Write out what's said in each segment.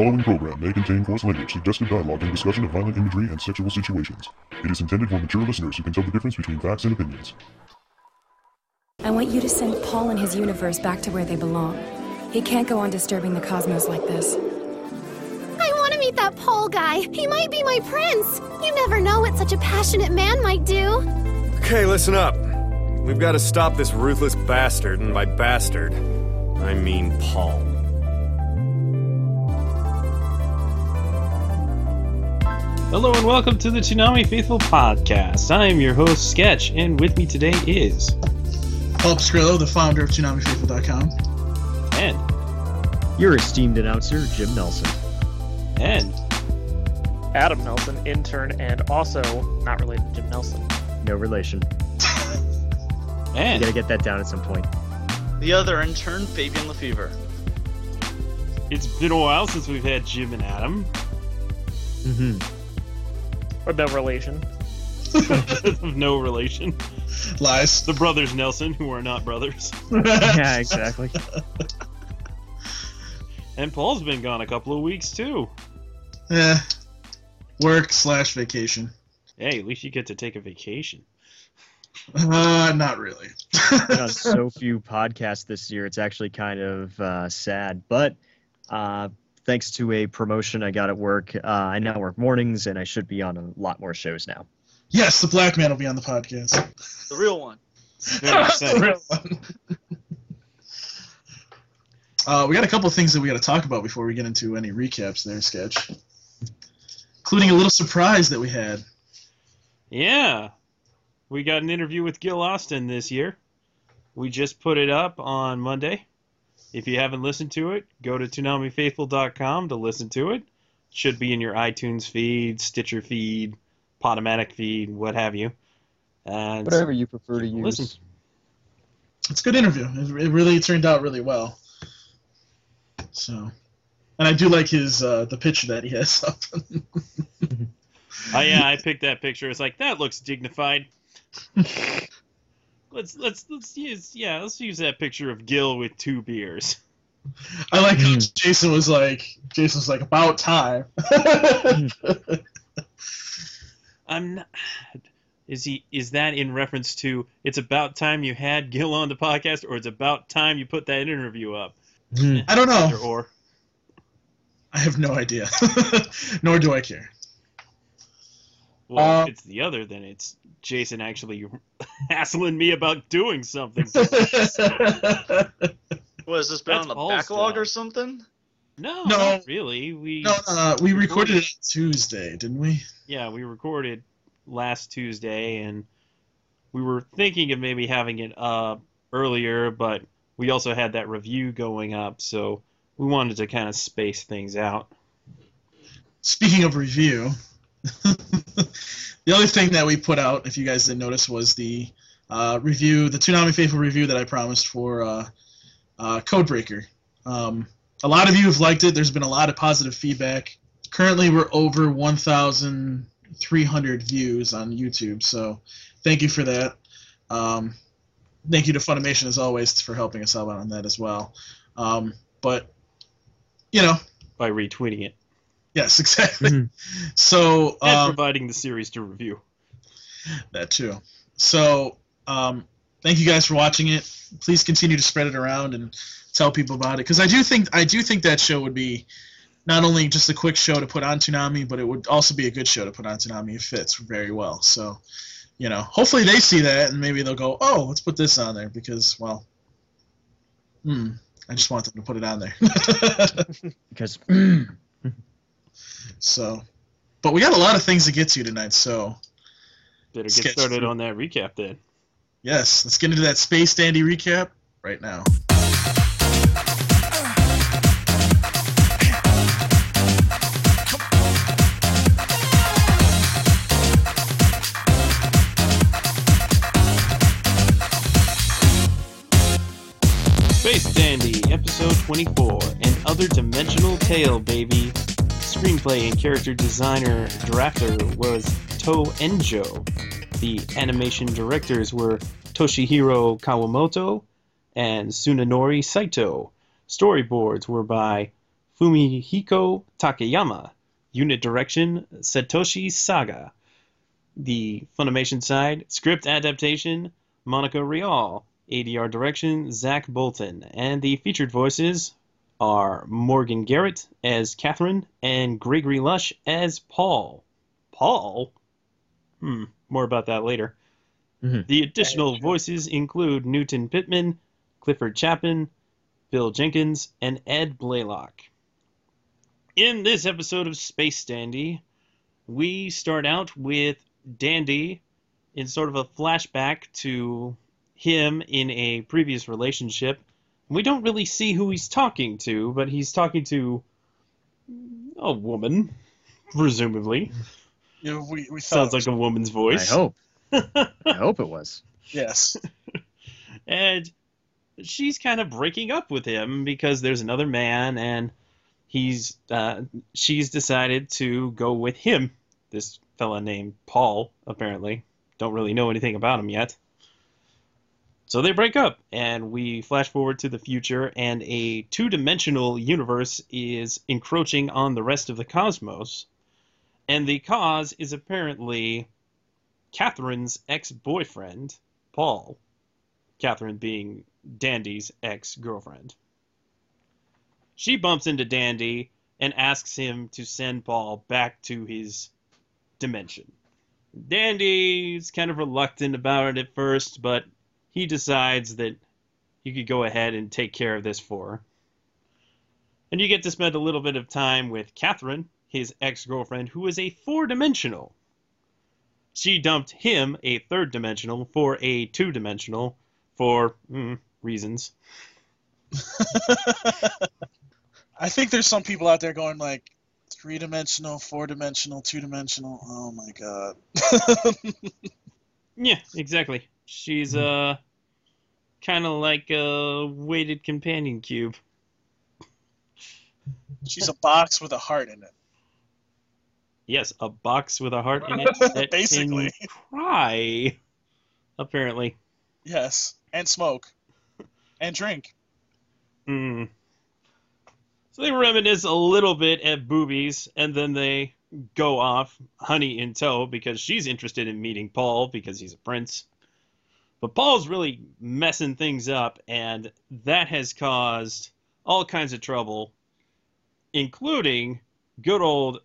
following program may contain coarse language, suggestive dialogue, and discussion of violent imagery and sexual situations. It is intended for mature listeners who can tell the difference between facts and opinions. I want you to send Paul and his universe back to where they belong. He can't go on disturbing the cosmos like this. I want to meet that Paul guy. He might be my prince. You never know what such a passionate man might do. Okay, listen up. We've got to stop this ruthless bastard, and by bastard, I mean Paul. Hello and welcome to the Toonami Faithful Podcast. I am your host, Sketch, and with me today is. Paul Skrillo, the founder of ToonamiFaithful.com. And. Your esteemed announcer, Jim Nelson. And. Adam Nelson, intern, and also not related to Jim Nelson. No relation. and. You gotta get that down at some point. The other intern, Fabian Lefevre. It's been a while since we've had Jim and Adam. Mm-hmm. Or no relation. no relation. Lies. The brothers Nelson, who are not brothers. yeah, exactly. and Paul's been gone a couple of weeks too. Yeah. Work slash vacation. Hey, at least you get to take a vacation. Uh, not really. So few podcasts this year, it's actually kind of uh, sad. But uh, thanks to a promotion I got at work, uh, I now work mornings, and I should be on a lot more shows now. Yes, the black man will be on the podcast. The real one. the real one. uh, we got a couple things that we got to talk about before we get into any recaps there, Sketch. Including a little surprise that we had. Yeah. We got an interview with Gil Austin this year. We just put it up on Monday. If you haven't listened to it, go to ToonamiFaithful.com to listen to it. Should be in your iTunes feed, Stitcher feed, Podomatic feed, what have you. And Whatever you prefer to use. Listen. It's a good interview. It, it really turned out really well. So, and I do like his uh, the picture that he has up. oh yeah, I picked that picture. It's like that looks dignified. let's let's let's use yeah, let's use that picture of Gil with two beers. I like how hmm. Jason was like Jason's like about time. I'm not. Is he? Is that in reference to it's about time you had Gil on the podcast, or it's about time you put that interview up? Hmm. I don't know. Either or. I have no idea. Nor do I care. Well, Uh, if it's the other, then it's Jason actually hassling me about doing something. Was this been That's on the backlog job. or something? No, No. not really. We no, uh, we recorded it on Tuesday, didn't we? yeah, we recorded last Tuesday, and we were thinking of maybe having it up earlier, but we also had that review going up, so we wanted to kind of space things out. Speaking of review, the other thing that we put out, if you guys didn't notice, was the uh, review, the Toonami Faithful review that I promised for uh, uh, Codebreaker. Um, a lot of you have liked it. There's been a lot of positive feedback. Currently, we're over 1,300 views on YouTube, so thank you for that. Um, thank you to Funimation as always for helping us out on that as well. Um, but you know, by retweeting it yes, exactly. Mhm. So and um, providing the series to review. that too. So um, thank you guys for watching it. Please continue to spread it around and tell people about it because I do think I do think that show would be not only just a quick show to put on Toonami, but it would also be a good show to put on Toonami. It fits very well. So you know, hopefully they see that and maybe they'll go, oh, let's put this on there because well, hmm, I just want them to put it on there. Because so, but we got a lot of things to get to tonight. So Better get started through. on that recap then. yes, let's get into that Space Dandy recap right now. Space Dandy, episode 24, An Other Dimensional Tale, baby. Screenplay and character designer drafter was To Enjo. The animation directors were Toshihiro Kawamoto and Sunanori Saito. Storyboards were by Fumihiko Takeyama. Unit direction Satoshi Saga. The Funimation side, script adaptation Monica Rial. ADR direction Zach Bolton. And the featured voices are Morgan Garrett as Catherine and Gregory Lush as Paul. Paul? Hmm, more about that later. Mhm. The additional voices include Newton Pittman, Clifford Chapin, Bill Jenkins, and Ed Blaylock. In this episode of Space Dandy, we start out with Dandy in sort of a flashback to him in a previous relationship. We don't really see who he's talking to, but he's talking to a woman, presumably. You know, we, we Sounds like a woman's voice. I hope. I hope it was. yes. and she's kind of breaking up with him because there's another man and he's uh, she's decided to go with him this fella named paul apparently don't really know anything about him yet so they break up and we flash forward to the future and a two-dimensional universe is encroaching on the rest of the cosmos and the cause is apparently catherine's ex-boyfriend paul Catherine being Dandy's ex girlfriend. She bumps into Dandy and asks him to send Paul back to his dimension. Dandy's kind of reluctant about it at first, but he decides that he could go ahead and take care of this for her. And you get to spend a little bit of time with Catherine, his ex girlfriend, who is a four dimensional. She dumped him, a third dimensional, for a two dimensional for mm, reasons. I think there's some people out there going like three dimensional, four dimensional, two dimensional. Oh my god. Yeah, exactly. She's uh kind of like a weighted companion cube. She's a box with a heart in it. Yes, a box with a heart in it that Basically. can cry. Apparently. Yes. And smoke. And drink. Mm. So they reminisce a little bit at boobies, and then they go off, honey in tow, because she's interested in meeting Paul because he's a prince. But Paul's really messing things up, and that has caused all kinds of trouble, including good old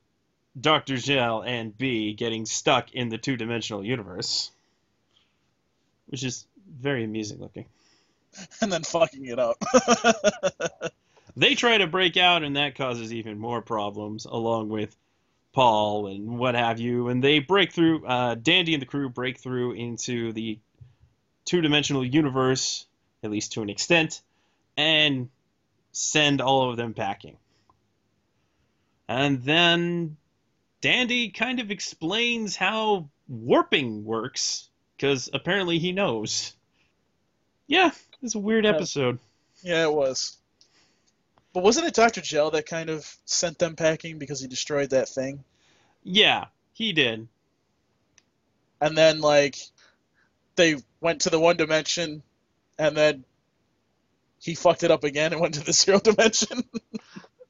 Dr. Gel and B getting stuck in the two dimensional universe, which is very amusing looking. And then fucking it up. they try to break out, and that causes even more problems, along with Paul and what have you. And they break through. Uh, Dandy and the crew break through into the two-dimensional universe, at least to an extent, and send all of them packing. And then Dandy kind of explains how warping works, because apparently he knows. Yeah, it's a weird episode. yeah, it was. But wasn't it Dr. Gel that kind of sent them packing because he destroyed that thing? Yeah, he did. And then like they went to the one dimension and then he fucked it up again and went to the zero dimension.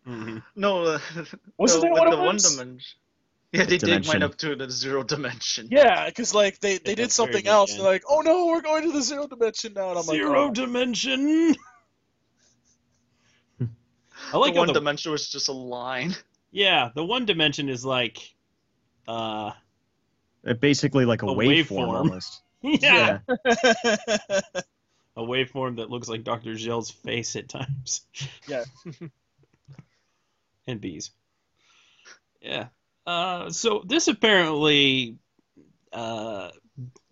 hmm No, uh, Wasn't no, that with what it the one was? dimension. Yeah, they did Dimension. wind up to the zero dimension. yeah, because like they, they Yeah, did something else. good, And they're like, oh no, we're going to the zero dimension now. And I'm Zero like, oh. dimension. I like the one the, dimension was just a line. yeah, the one dimension is like, uh, Uh, Basically like a, A waveform, waveform. almost. yeah, a waveform that looks like Dr. Gel's face at times. Yeah. and bees. Yeah. Uh, so this apparently uh,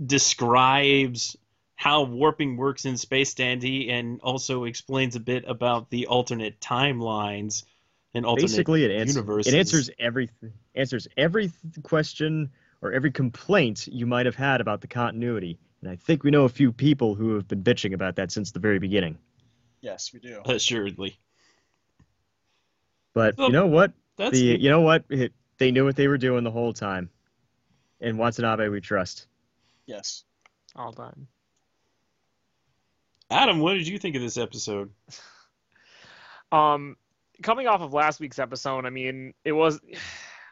describes how warping works in Space Dandy and also explains a bit about the alternate timelines and alternate Basically, it, ans- universes. it answers every answers every th- question or every complaint you might have had about the continuity. And I think we know a few people who have been bitching about that since the very beginning. yes, we do. assuredly. But Well, you know what? That's the you know what? It, they knew what they were doing the whole time. And Watanabe, we trust. Yes. All done. Adam. What did you think of this episode? Um, coming off of last week's episode, I mean, it was.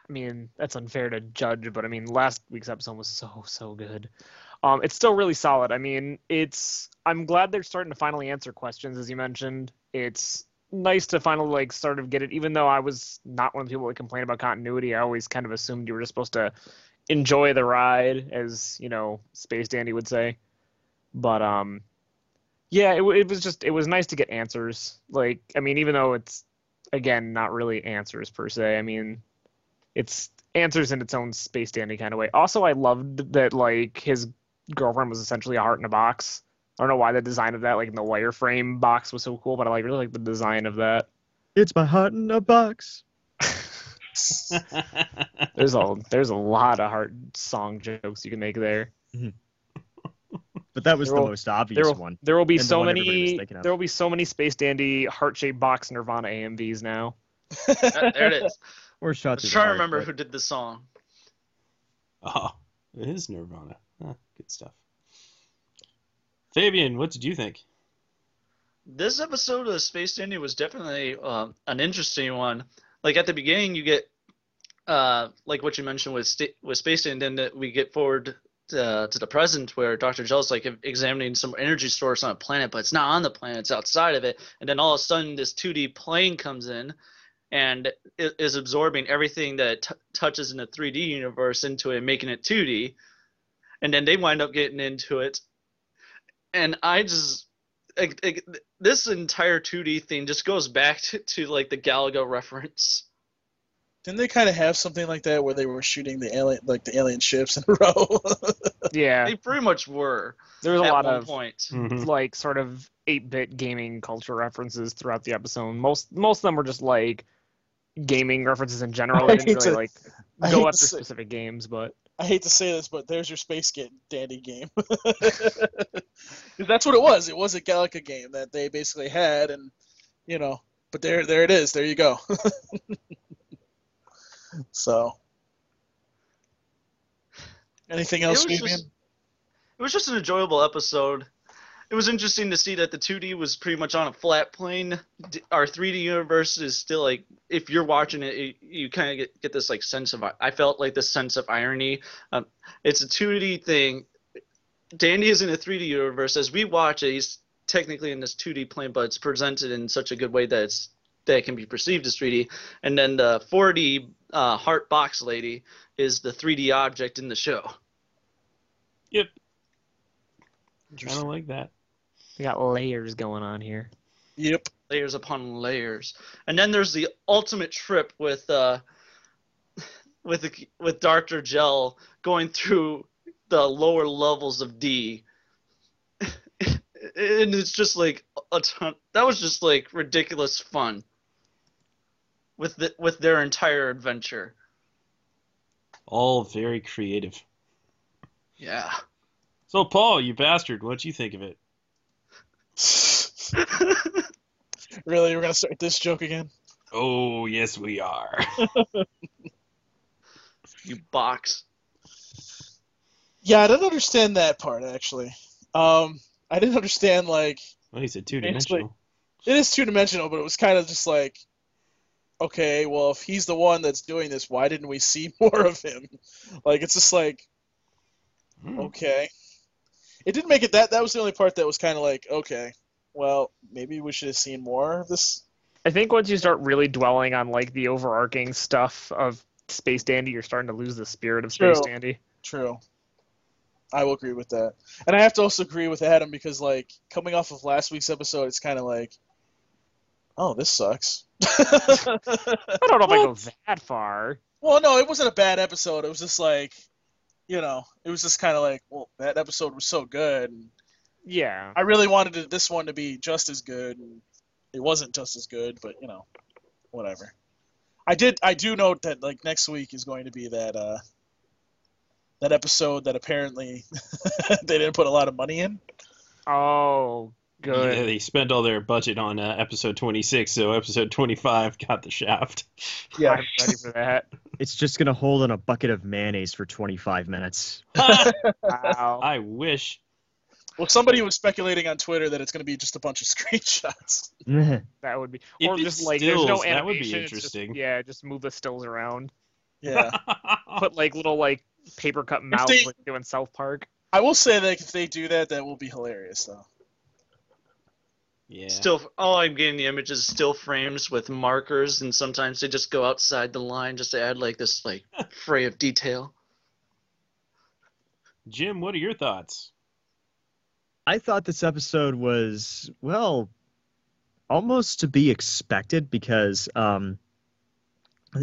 I mean, that's unfair to judge, but I mean, last week's episode was so so good. Um, it's still really solid. I mean, it's. I'm glad they're starting to finally answer questions, as you mentioned. It's nice to finally like sort of get it. Even though I was not one of the people that complain about continuity, I always kind of assumed you were just supposed to enjoy the ride, as you know, Space Dandy would say. But um, yeah, it, it was just it was nice to get answers. Like, I mean, even though it's again not really answers per se. I mean, it's answers in its own space dandy kind of way. Also, I loved that like his girlfriend was essentially a heart in a box. I don't know why the design of that, like in the wireframe box, was so cool, but I like really like the design of that. It's my heart in a box. There's a there's a lot of heart song jokes you can make there. Mm-hmm. But that was There the will- most obvious There will, one. there will be and the so one everybody was many there will be so many space dandy heart shaped box Nirvana AMVs now. There it is. Or I shot was through the trying to remember but- who did the song. Oh, it is Nirvana. Huh, good stuff. Fabian, what did you think? This episode of Space Dandy was definitely um, an interesting one. Like at the beginning, you get uh, like what you mentioned with sta- with Space Dandy, and then we get forward to, to the present where Dr. Gel's like examining some energy source on a planet, but it's not on the planet; it's outside of it. And then all of a sudden, this 2D plane comes in and i- is absorbing everything that t- touches in the 3D universe into it, and making it 2D. And then they wind up getting into it, and I just like, like, this entire 2D thing just goes back to, to like the Galaga reference. Didn't they kind of have something like that where they were shooting the alien, like the alien ships in a row? Yeah, They pretty much were there was a lot of point. Like sort of 8-bit gaming culture references throughout the episode. Most most of them were just like gaming references in general. They I didn't really to- like go hate after to say- specific games, but I hate to say this, but there's your space get dandy game. that's what it was. It was a Galaga game that they basically had, and you know, but there, there it is. There you go. so, anything else, it was just, it was just an enjoyable episode. It was interesting to see that the 2D was pretty much on a flat plane. Our 3D universe is still like, if you're watching it, it you kind of get, get this like sense of. I felt like this sense of irony. Um, it's a 2D thing. Dandy is in a 3D universe. As we watch it, he's technically in this 2D plane, but it's presented in such a good way that it's that it can be perceived as 3D. And then the 4D uh, heart box lady is the 3D object in the show. Yep. I kind of like that. We got layers going on here. Yep. layers upon layers. And then there's the ultimate trip with uh with the, with Dr. Gel going through the lower levels of D. and it's just like a ton that was just like ridiculous fun with the, with their entire adventure. All very creative. Yeah. So, Paul, you bastard, what'd you think of it? really, we're gonna start this joke again? Oh, yes, we are. you box. Yeah, I didn't understand that part actually. Um, I didn't understand like Well, he said two dimensional. it is two dimensional, but it was kind of just like, okay, well, if he's the one that's doing this, why didn't we see more of him? Like, it's just like, Hmm. okay. It didn't make it that. That was the only part that was kind of like, okay, well, maybe we should have seen more of this. I think once you start really dwelling on like the overarching stuff of Space Dandy, you're starting to lose the spirit of Space True. Dandy. True. I will agree with that, and I have to also agree with Adam because, like, coming off of last week's episode, it's kind of like, oh, this sucks. I don't know if I go that far. Well, no, it wasn't a bad episode. It was just like, you know, it was just kind of like, well, that episode was so good. And Yeah. I really wanted it- this one to be just as good, and it wasn't just as good. But you know, whatever. I did. I do note that like next week is going to be that uh, that episode that apparently they didn't put a lot of money in. Oh, good. Yeah, they spent all their budget on uh, episode 26, so episode 25 got the shaft. Yeah. I'm ready for that. It's just gonna hold in a bucket of mayonnaise for 25 minutes. Wow. I wish. Well, somebody was speculating on Twitter that it's going to be just a bunch of screenshots. That would be, If or it's just like there's no stills, that would be animation. it's just- interesting. yeah, just move the stills around. Yeah. Put like little like paper cut mouths they- like they do in South Park. I will say that if they do that, that will be hilarious, though. Yeah. Still, all I'm getting the images still frames with markers, and sometimes they just go outside the line just to add like this like fray of detail. Jim, what are your thoughts? I thought this episode was well, almost to be expected because um,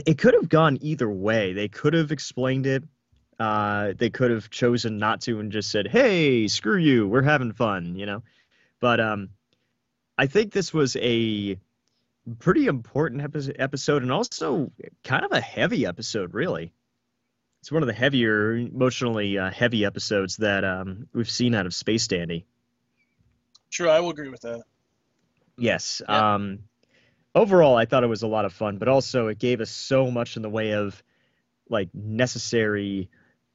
it could have gone either way. They could have explained it. Uh, they could have chosen not to and just said, "Hey, screw you, we're having fun," you know. But um, I think this was a pretty important epi- episode and also kind of a heavy episode, really. It's one of the heavier, emotionally uh, heavy episodes that um, we've seen out of Space Dandy. True, I will agree with that. Yes. Yeah. Um, overall, I thought it was a lot of fun, but also it gave us so much in the way of like necessary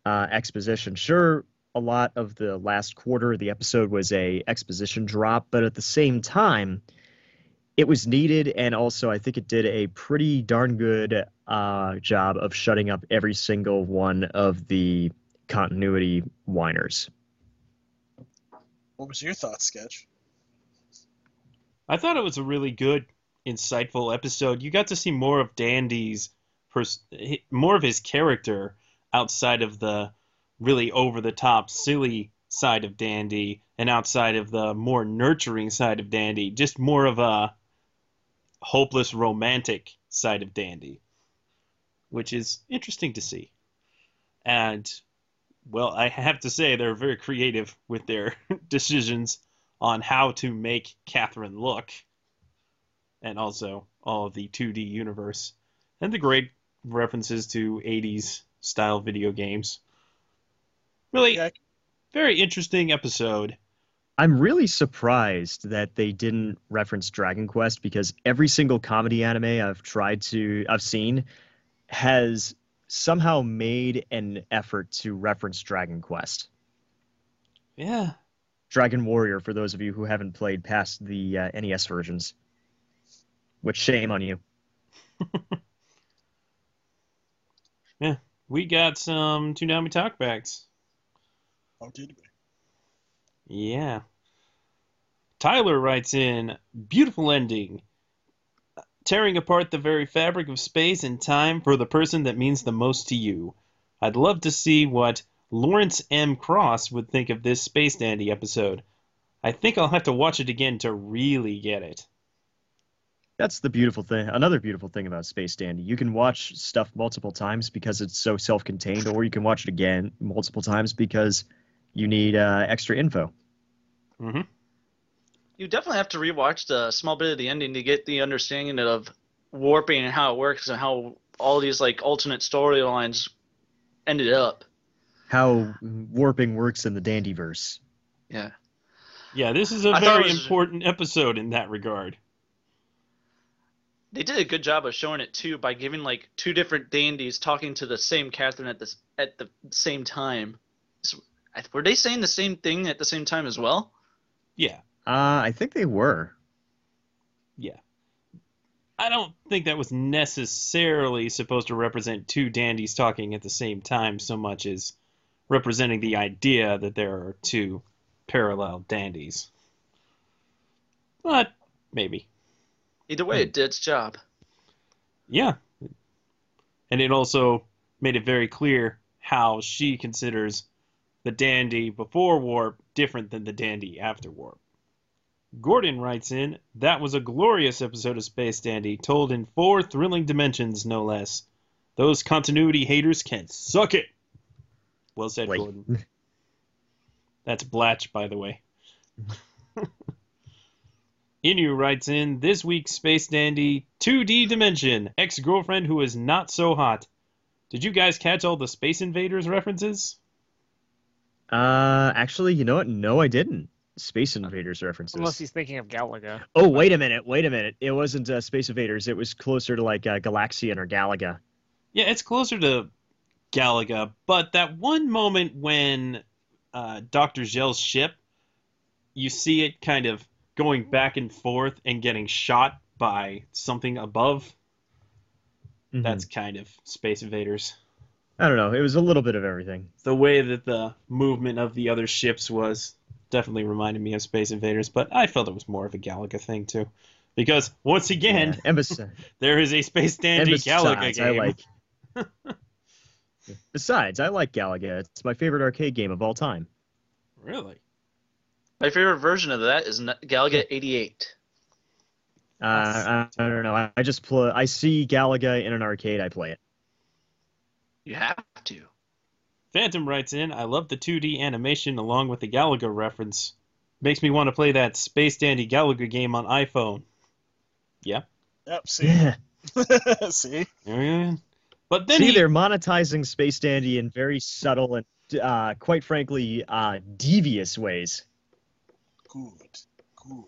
uh, exposition. Sure, a lot of the last quarter of the episode was a exposition drop, but at the same time, it was needed, and also I think it did a pretty darn good uh, job of shutting up every single one of the continuity whiners. What was your thoughts, Sketch? I thought it was a really good, insightful episode. You got to see more of Dandy's, pers- more of his character outside of the really over the top, silly side of Dandy, and outside of the more nurturing side of Dandy. Just more of a hopeless, romantic side of Dandy, which is interesting to see. And well, I have to say they're very creative with their decisions on how to make Catherine look, and also all of the 2D universe, and the great references to 80s style video games. Really, Yeah. very interesting episode. I'm really surprised that they didn't reference Dragon Quest because every single comedy anime I've tried to I've seen has somehow made an effort to reference Dragon Quest. Yeah, Dragon Warrior for those of you who haven't played past the uh, NES versions. Which shame on you. Yeah, we got some Toonami talkbacks. Oh, did we? Yeah. Tyler writes in, beautiful ending. Tearing apart the very fabric of space and time for the person that means the most to you. I'd love to see what Lawrence M. Krauss would think of this Space Dandy episode. I think I'll have to watch it again to really get it. That's the beautiful thing. Another beautiful thing about Space Dandy. You can watch stuff multiple times because it's so self-contained, or you can watch it again multiple times because you need uh, extra info. hmm You definitely have to rewatch the small bit of the ending to get the understanding of warping and how it works and how all these like alternate storylines ended up. How warping works in the Dandyverse. Yeah. Yeah, this is a I very was- important episode in that regard. They did a good job of showing it too by giving like two different dandies talking to the same Catherine at the at the same time. So, I- were they saying the same thing at the same time as well? Yeah, Uh, I think they were. yeah. I don't think that was necessarily supposed to represent two dandies talking at the same time so much as representing the idea that there are two parallel dandies. But maybe. Either way, it did its job. Yeah. And it also made it very clear how she considers the dandy before warp different than the dandy after warp. Gordon writes in, that was a glorious episode of Space Dandy, told in four thrilling dimensions, no less. Those continuity haters can suck it. Well said, Wait. Gordon. That's Blatch, by the way. Inu writes in this week's Space Dandy 2D Dimension ex girlfriend who is not so hot. Did you guys catch all the Space Invaders references? Uh, actually, you know what? No, I didn't. Space Invaders references. Unless he's thinking of Galaga. Oh, wait a minute. Wait a minute. It wasn't uh, Space Invaders. It was closer to like uh, Galaxian or Galaga. Yeah, it's closer to Galaga, but that one moment when uh, Dr. Zell's ship you see it kind of going back and forth and getting shot by something above. Mhm. That's kind of Space Invaders. I don't know. It was a little bit of everything. The way that the movement of the other ships was definitely reminded me of Space Invaders, but I felt it was more of a Galaga thing too. Because once again, Yeah. And, there is a Space and Dandy besides, Galaga I game. like. besides, I like Galaga. It's my favorite arcade game of all time. Really? My favorite version of that is Galaga 88. Uh, I, I don't know. I, I just play. I see Galaga in an arcade. I play it. You have to. Phantom writes in, I love the 2D animation along with the Galaga reference. Makes me want to play that Space Dandy Galaga game on iPhone. Yeah. Yep. See. Yeah. see. Yeah. But then See, he, they're monetizing Space Dandy in very subtle and, uh, quite frankly, uh, devious ways. Good. Good.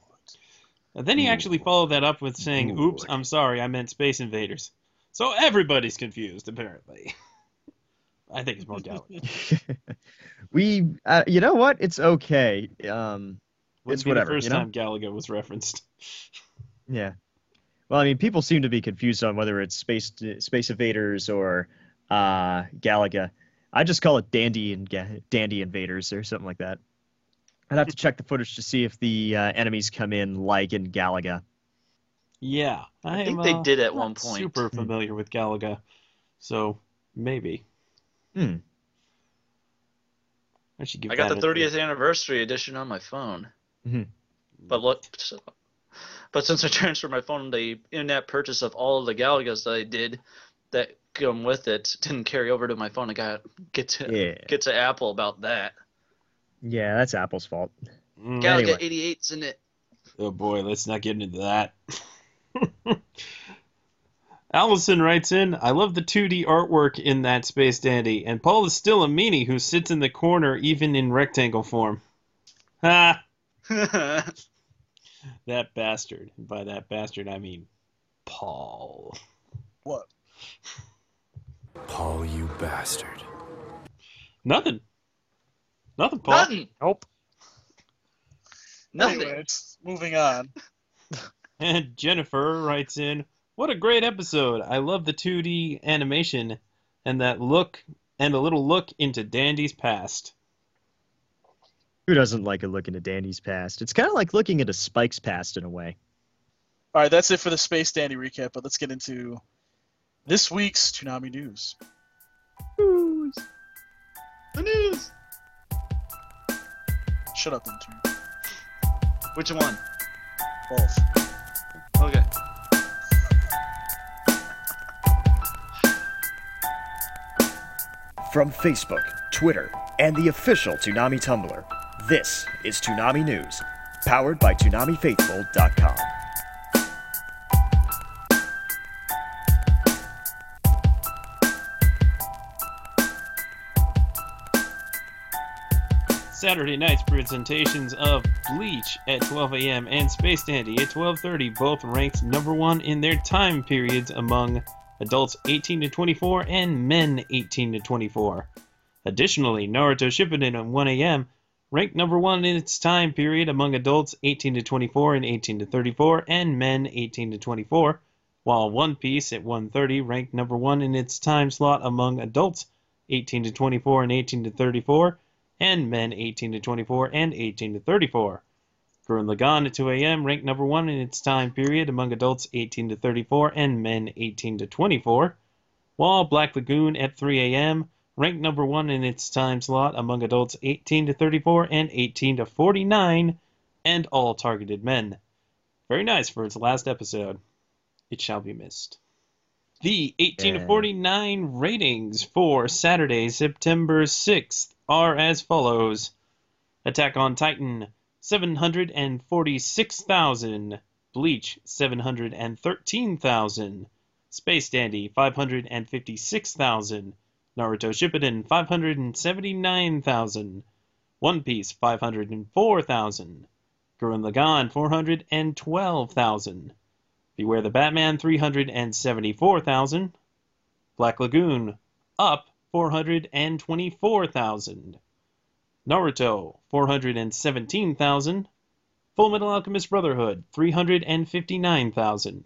and then he actually followed that up with saying, "Oops, I'm sorry, I meant Space Invaders." So everybody's confused apparently. I think it's more Galaga. we, uh, you know what? It's okay. Um, Wouldn't It's be whatever, The first you know? time Galaga was referenced. yeah. Well, I mean, people seem to be confused on whether it's Space Space Invaders or uh, Galaga. I just call it Dandy and Ga- Dandy Invaders or something like that. I'd have to check the footage to see if the uh, enemies come in like in Galaga. Yeah, I am, think they uh, did at one point. Super familiar with Galaga, so maybe Hmm. I should give. I got that the a- 30th anniversary edition on my phone. Mhm. But look, but since I transferred my phone, the in-app purchase of all of the Galagas that I did that come with it didn't carry over to my phone. I got get to Yeah. get to Apple about that. Yeah, that's Apple's fault. Mm, Galaga Anyway. 88's in it. Oh boy, let's not get into that. Allison writes in, I love the 2D artwork in that Space Dandy, and Paul is still a meanie who sits in the corner even in rectangle form. Ha! That bastard. And by that bastard, I mean Paul. What? Paul, you bastard. Nothing. Nothing, Paul. Nothing. Nope. Nothing. Anyways, moving on. And Jennifer writes in, What a great episode. I love the 2D animation and that look and a little look into Dandy's past. Who doesn't like a look into Dandy's past? It's kind of like looking into Spike's past in a way. All right, that's it for the Space Dandy recap. But let's get into this week's Toonami news. The news. Shut up, intern. Which one? Both. Okay. From Facebook, Twitter, and the official Toonami Tumblr, this is Toonami News, powered by ToonamiFaithful.com. Saturday night's presentations of Bleach at 12 a.m. and Space Dandy at 12:30 both ranked number 1 in their time periods among adults 18 to 24 and men 18 to 24. Additionally, Naruto Shippuden at 1 a.m. ranked number 1 in its time period among adults 18 to 24 and 18 to 34 and men 18 to 24, while One Piece at 1:30 ranked number 1 in its time slot among adults 18 to 24 and 18 to 34 and men 18 to 24 and 18 to 34. Gurren Lagann at 2 a.m. ranked number 1 in its time period among adults 18 to 34 and men 18 to 24, while Black Lagoon at 3 a.m. ranked number 1 in its time slot among adults 18 to 34 and 18 to 49 and all targeted men. Very nice for its last episode. It shall be missed. The 18 to 49 ratings for Saturday, September 6th are as follows Attack on Titan, 746,000. Bleach, 713,000. Space Dandy, 556,000. Naruto Shippuden, 579,000. One Piece, 504,000. Gurren Lagann, 412,000. Beware the Batman, 374,000. Black Lagoon, up 424,000. Naruto, 417,000. Full Metal Alchemist Brotherhood, 359,000.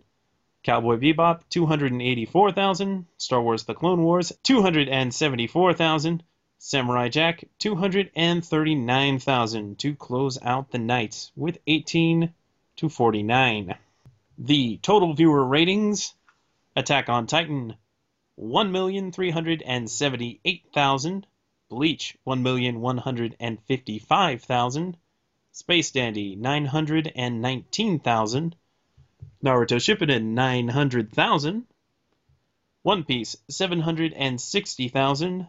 Cowboy Bebop, 284,000. Star Wars The Clone Wars, 274,000. Samurai Jack, 239,000 to close out the night with 18 to 49. The total viewer ratings Attack on Titan, 1,378,000. Bleach, 1,155,000. Space Dandy, 919,000. Naruto Shippuden, 900,000. One Piece, 760,000.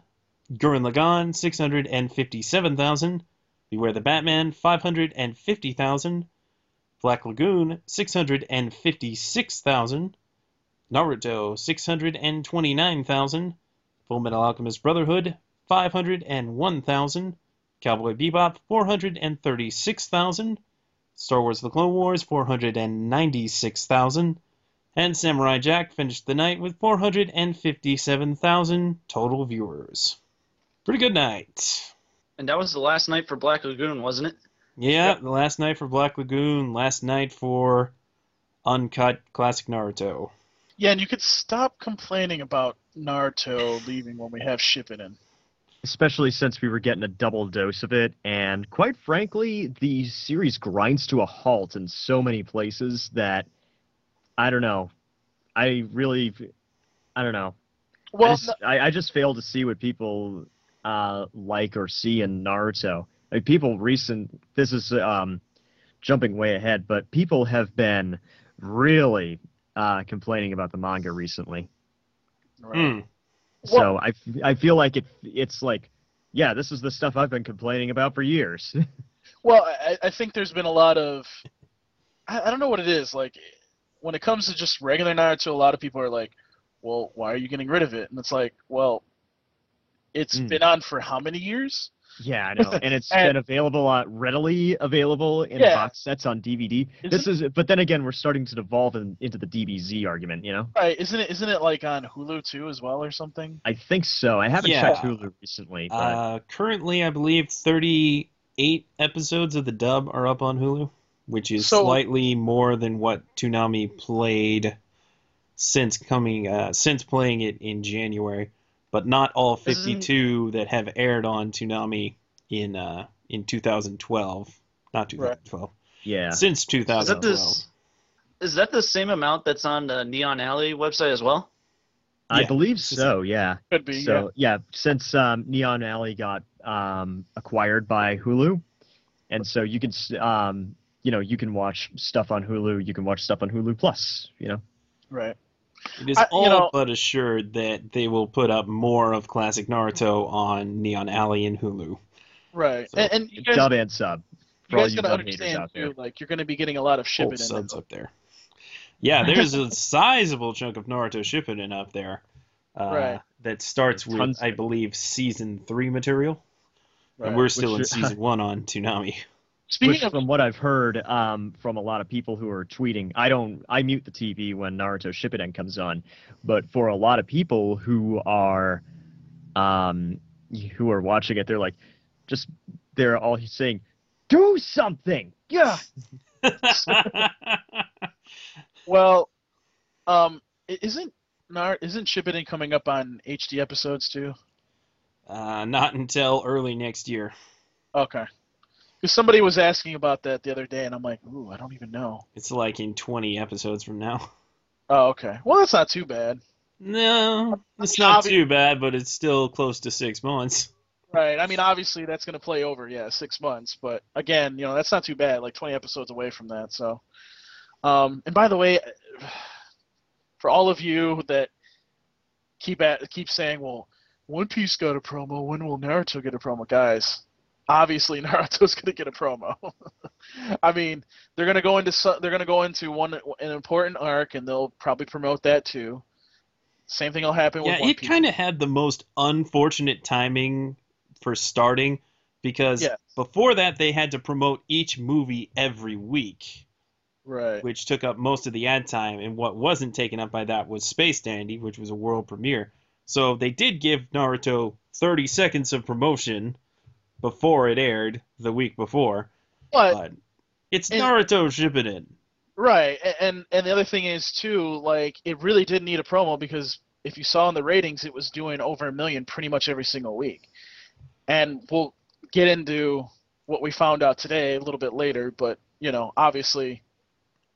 Gurren Lagann, 657,000. Beware the Batman, 550,000. Black Lagoon, 656,000. Naruto, 629,000. Full Metal Alchemist Brotherhood, 501,000. Cowboy Bebop, 436,000. Star Wars The Clone Wars, 496,000. And Samurai Jack finished the night with 457,000 total viewers. Pretty good night. And that was the last night for Black Lagoon, wasn't it? Yeah, the last night for Black Lagoon, last night for Uncut Classic Naruto. Yeah, and you could stop complaining about Naruto leaving when we have Shippuden. Especially since we were getting a double dose of it. And quite frankly, the series grinds to a halt in so many places that I don't know. I really, I don't know. Well, I, just, I, I just fail to see what people uh, like or see in Naruto. Like people recent, this is um, jumping way ahead, but people have been really uh, complaining about the manga recently. Hmm. So I feel like it it's like, yeah, this is the stuff I've been complaining about for years. Well, I, I think there's been a lot of. I, I don't know what it is. Like, when it comes to just regular Naruto, a lot of people are like, well, why are you getting rid of it? And it's like, well, it's Mm. been on for how many years? Yeah, I know, and it's And- been available on readily available in Yeah. box sets on DVD. This is, but then again, we're starting to devolve in, into the DBZ argument. You know, Right? Isn't it? Isn't it like on Hulu too as well or something? I think so. I haven't Yeah. checked Hulu recently, but Uh, currently, I believe 38 episodes of the dub are up on Hulu, which is So- slightly more than what Toonami played since coming uh, since playing it in January, but not all Isn't- 52 that have aired on Toonami in uh, in 2012. Not 2012. yeah, Since Is that 2012. this? Is that the same amount that's on the Neon Alley website as well? I yeah, believe so. Yeah. Could be. So yeah, since um, Neon Alley got um, acquired by Hulu, and so you can um, you know you can watch stuff on Hulu. You can watch stuff on Hulu Plus. You know. Right. It is I- all know- but assured that they will put up more of classic Naruto on Neon Alley and Hulu. Right. So, and, and you guys, Dub and sub. you For all guys you gotta understand too. Like you're going to be getting a lot of Full Shippuden. subs up there. Yeah, there's a sizable chunk of Naruto Shippuden up there. Uh, Right. That starts There's with, I believe, season three material, Right. and we're still in season one on Toonami. Speaking Which, of from what I've heard um, from a lot of people who are tweeting, I don't, I mute the TV when Naruto Shippuden comes on, but for a lot of people who are, um, who are watching it, they're like, just they're all saying, "Do something!" Yeah, Well, um, isn't Nar isn't Shippuden coming up on HD episodes too? uh, not until early next year. Okay. Because somebody was asking about that the other day, and I'm like, ooh, I don't even know. It's like in 20 episodes from now. Oh, okay. Well, that's not too bad. No, it's not too bad, but it's still close to six months. Right. I mean, obviously that's going to play over, yeah, six months. But again, you know, that's not too bad. Like 20 episodes away from that. So, um, and by the way, for all of you that keep at keep saying, well, One Piece got a promo. When will Naruto get a promo, guys? Obviously, Naruto's going to get a promo. I mean, they're going to go into so- they're going to go into one an important arc, and they'll probably promote that too. Same thing will happen with Yeah, it kind of had the most unfortunate timing for starting because Yes. before that they had to promote each movie every week, right. which took up most of the ad time. And what wasn't taken up by that was Space Dandy, which was a world premiere. So they did give Naruto 30 seconds of promotion before it aired the week before. But But It's And- Naruto Shippuden. Right, and and the other thing is too, like it really didn't need a promo because if you saw in the ratings, it was doing over a million pretty much every single week. And we'll get into what we found out today a little bit later, but you know, obviously,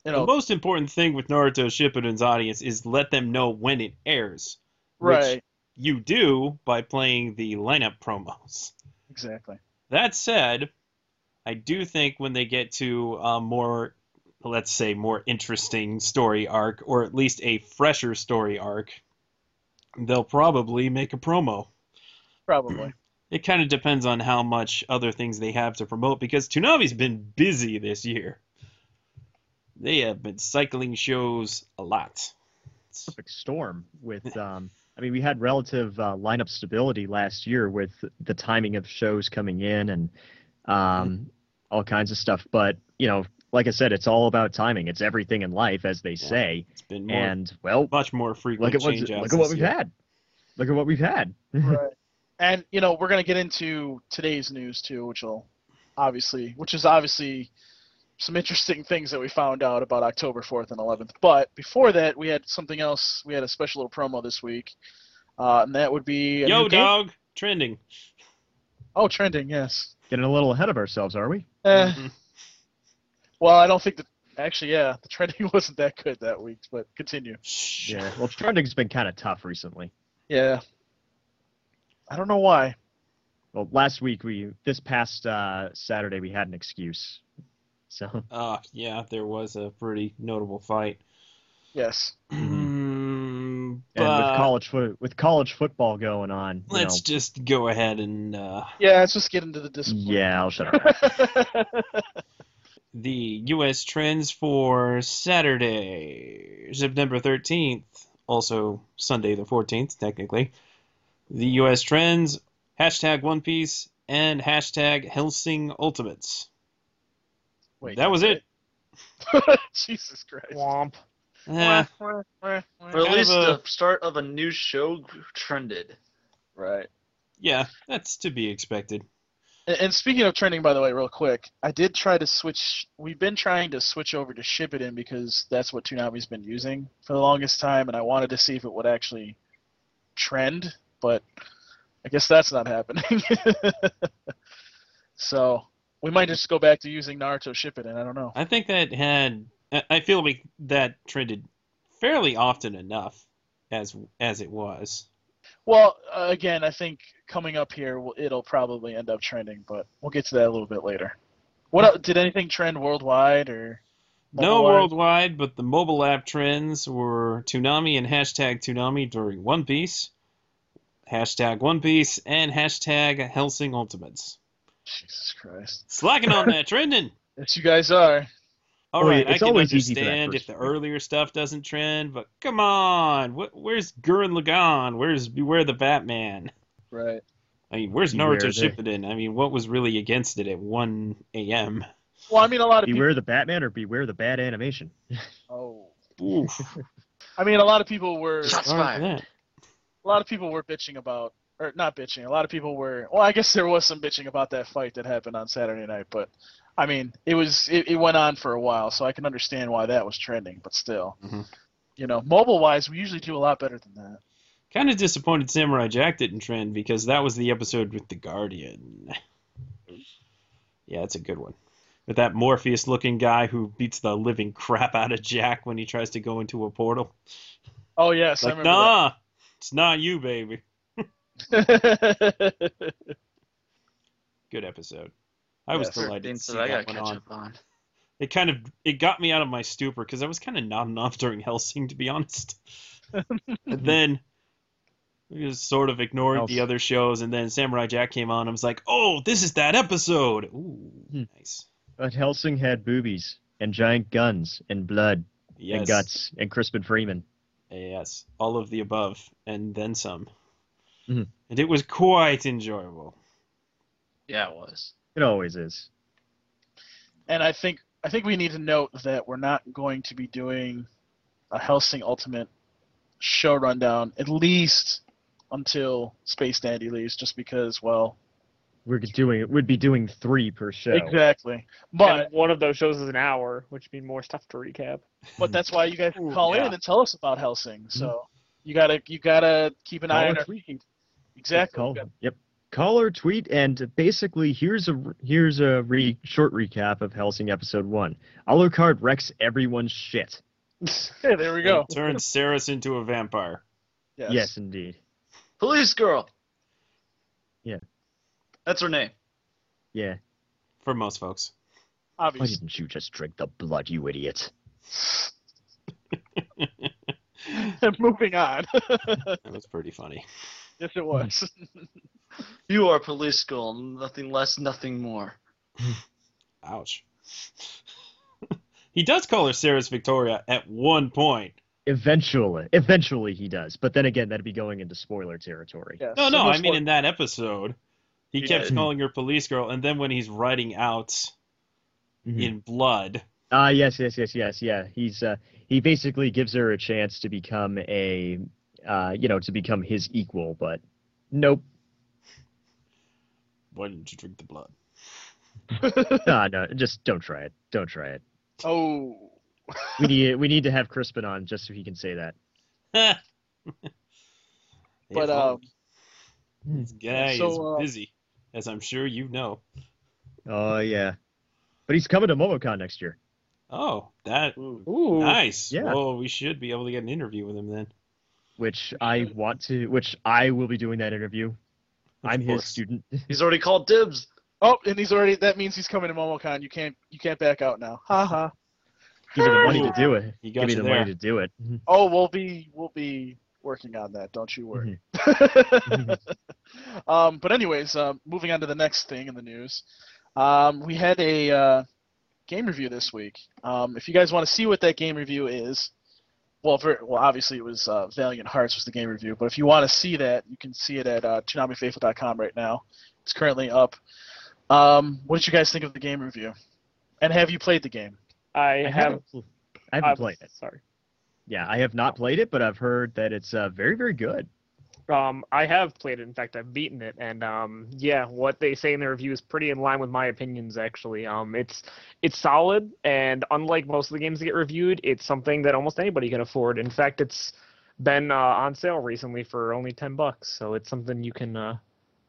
you know, the most important thing with Naruto Shippuden's audience is let them know when it airs. which right, You do by playing the lineup promos. Exactly. That said, I do think when they get to a more, let's say, more interesting story arc, or at least a fresher story arc, they'll probably make a promo. Probably. It kind of depends on how much other things they have to promote because Toonami's been busy this year. They have been cycling shows a lot. perfect storm with um I mean we had relative uh, lineup stability last year with the timing of shows coming in and um all kinds of stuff. But you know like I said it's all about timing. It's everything in life as they Yeah. say. It's been more, and well much more frequent look at what look at what we've had. Look at what we've had. Right. And you know, we're gonna get into today's news too, which will obviously, which is obviously some interesting things that we found out about October 4th and 11th. But before that, we had something else. We had a special little promo this week, uh, and that would be Yo, new game- dog, trending. Oh, trending, yes. getting a little ahead of ourselves are we Eh, Mhm. well, I don't think that. Actually, yeah, the trending wasn't that good that week. But continue. Yeah well trending's been kind of tough recently Yeah. I don't know why. well last week we this past uh Saturday we had an excuse so Uh, yeah, there was a pretty notable fight. Yes. Mm, and with college foot with college football going on let's know, just go ahead and uh, Yeah, let's just get into the discipline. yeah I'll shut up the U.S. trends for Saturday, September 13th, also Sunday the 14th, technically. The U.S. trends, hashtag One Piece, and hashtag Hellsing Ultimates. Wait, that was it. Jesus Christ. Womp. Eh, Or at least a- the start of a new show trended. Right. yeah, that's to be expected. And, and speaking of trending, by the way, real quick, I did try to switch. We've been trying to switch over to Shippuden because that's what Toonami's been using for the longest time, and I wanted to see if it would actually trend, but I guess that's not happening. so we might just go back to using Naruto Shippuden. I don't know. I think that had. I- feel like that trended fairly often enough as as it was. Well, uh, again, I think coming up here, it'll probably end up trending, but we'll get to that a little bit later. What did anything trend worldwide or? No mobile-wise? worldwide, but the mobile app trends were Toonami and hashtag Toonami during One Piece, hashtag One Piece, and hashtag Hellsing Ultimates. Jesus Christ! Slacking on that trending. Yes, you guys are. All Oh, yeah, right, I can always easy understand if the earlier stuff doesn't trend, but come on, wh- where's Gurren Lagann? Where's Beware the Batman? Right. I mean, where's Beware Naruto the- Shippuden? I mean, what was really against it at 1 a.m.? Well, I mean, a lot of beware the Batman or beware the bad animation. Oh. Oof. I mean, a lot of people were. Shots Darn fired. A lot of people were bitching about, or not bitching. A lot of people were. Well, I guess there was some bitching about that fight that happened on Saturday night, but I mean, it was it, it went on for a while, so I can understand why that was trending. But still, Mhm. you know, mobile wise, we usually do a lot better than that. Kind of disappointed Samurai Jack didn't trend because that was the episode with the Guardian. Yeah, it's a good one. With that Morpheus looking guy who beats the living crap out of Jack when he tries to go into a portal. Oh yes, Like, I nah, it's not you, baby. Good episode. I was delighted to see that one on. on. It kind of it got me out of my stupor because I was kind of nodding off during Hellsing, to be honest. and then we just sort of ignored the other shows, and then Samurai Jack came on. I was like, "Oh, this is that episode." Ooh, Hmm. nice. but Hellsing had boobies and giant guns and blood Yes, and guts and Crispin Freeman yes, all of the above, and then some. Mhm. And it was quite enjoyable. Yeah, it was. it always is and I think I think we need to note that we're not going to be doing a Hellsing Ultimate show rundown at least until Space Dandy leaves, just because, well, we're doing we'd be doing three per show. Exactly. But But one of those shows is an hour, which means more stuff to recap. but that's why you guys can call yeah. in and tell us about Hellsing. So you gotta you gotta keep an Call eye on our tweet. feed. Exactly. Call, yep. Call or tweet, and basically here's a here's a re, short recap of Hellsing episode one. Alucard wrecks everyone's shit. Hey, there we go. Turns Seras into a vampire. Yes. Yes, indeed. Police girl. Yeah. That's her name. Yeah. For most folks. Obviously. Why didn't you just drink the blood, you idiot? Moving on. That was pretty funny. Yes, it was. You are police girl. Nothing less, nothing more. Ouch. he does call her Seras Victoria at one point. Eventually, eventually he does, but then again, that'd be going into spoiler territory. Yes. No, no, So I mean more- in that episode, he Yeah. kept calling her police girl, and then when he's writing out Mhm. in blood, Ah, yes, yes, yes, yes, yeah. He's uh, he basically gives her a chance to become a, uh, you know, to become his equal, but nope. why didn't you drink the blood? Ah, no, just don't try it. Don't try it. oh. We need we need to have Crispin on just so he can say that. But, um, this guy so, is uh, busy, as I'm sure you know. Oh yeah, but he's coming to MomoCon next year. Oh, that Ooh. nice. Yeah. Oh, we should be able to get an interview with him then. Which I want to, which I will be doing that interview. Of I'm his student. He's already called dibs. Oh, and he's already. That means he's coming to MomoCon. You can't. You can't back out now. Ha ha. Give me the money to do it. He Give got me you the there. money to do it. Oh, we'll be. We'll be working on that. Don't you worry. um, but anyways, um, moving on to the next thing in the news, um, we had a uh, game review this week. Um, if you guys want to see what that game review is, well, ver well, obviously it was uh, Valiant Hearts was the game review. But if you want to see that, you can see it at uh, ToonamiFaithful.com right now. It's currently up. Um, what did you guys think of the game review? And have you played the game? I, I have. haven't, I haven't I've- played it. Sorry. Yeah, I have not played it, but I've heard that it's uh, very, very good. Um, I have played it. In fact, I've beaten it, and um, yeah, what they say in the review is pretty in line with my opinions. Actually, um, it's it's solid, and unlike most of the games that get reviewed, it's something that almost anybody can afford. In fact, it's been uh, on sale recently for only ten bucks, so it's something you can uh,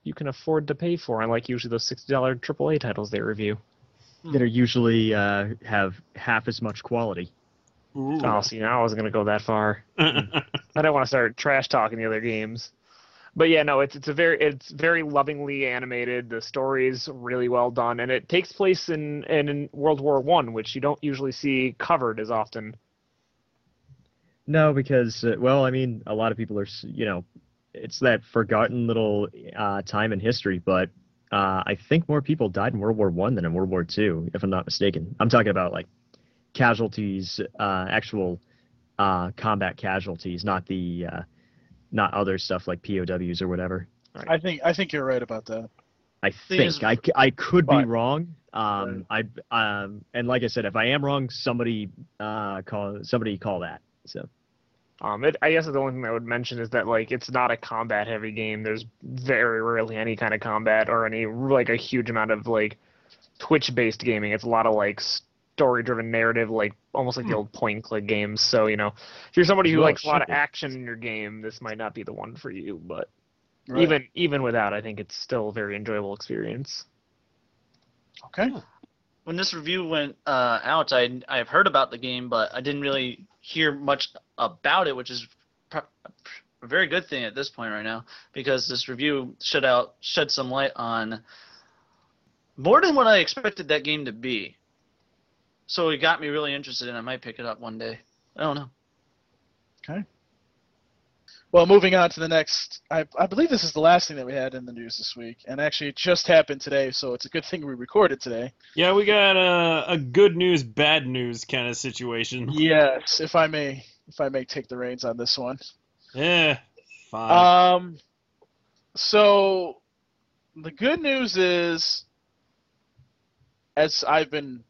you can afford to pay for. Unlike usually those sixty dollar AAA titles they review. That are usually uh, have half as much quality. Ooh. Oh, see, now I wasn't gonna go that far. I don't want to start trash talking the other games. But yeah, no, it's it's a very it's very lovingly animated. The story's really well done, and it takes place in in, in World War One, which you don't usually see covered as often. No, because uh, well, I mean, a lot of people are, you know, it's that forgotten little uh, time in history. But uh, I think more people died in World War One than in World War Two, if I'm not mistaken. I'm talking about like casualties, uh, actual uh, combat casualties, not the uh, not other stuff like POWs or whatever. I think I think you're right about that. I Thing think is- I, c- I could be wrong. Um, I um, and like I said, if I am wrong, somebody uh, call somebody call that. So. Um, it, I guess the only thing I would mention is that like it's not a combat heavy game. There's very rarely any kind of combat or any like a huge amount of like Twitch based gaming. It's a lot of like story driven narrative, like almost like the old point and click games. So you know, if you're somebody who Well, likes a lot of action in your game, this might not be the one for you. But Right. even even without, I think it's still a very enjoyable experience. Okay. When this review went uh, out, I I've heard about the game, but I didn't really hear much about it, which is pr- a very good thing at this point right now because this review shed out shed some light on more than what I expected that game to be. So it got me really interested, and I might pick it up one day. I don't know. Okay. Well, moving on to the next, I, I believe this is the last thing that we had in the news this week, and actually it just happened today, so it's a good thing we recorded today. yeah, we got a, a good news, bad news kind of situation. Yes, if I may, if I may take the reins on this one. Yeah, fine. Um, so the good news is, as I've been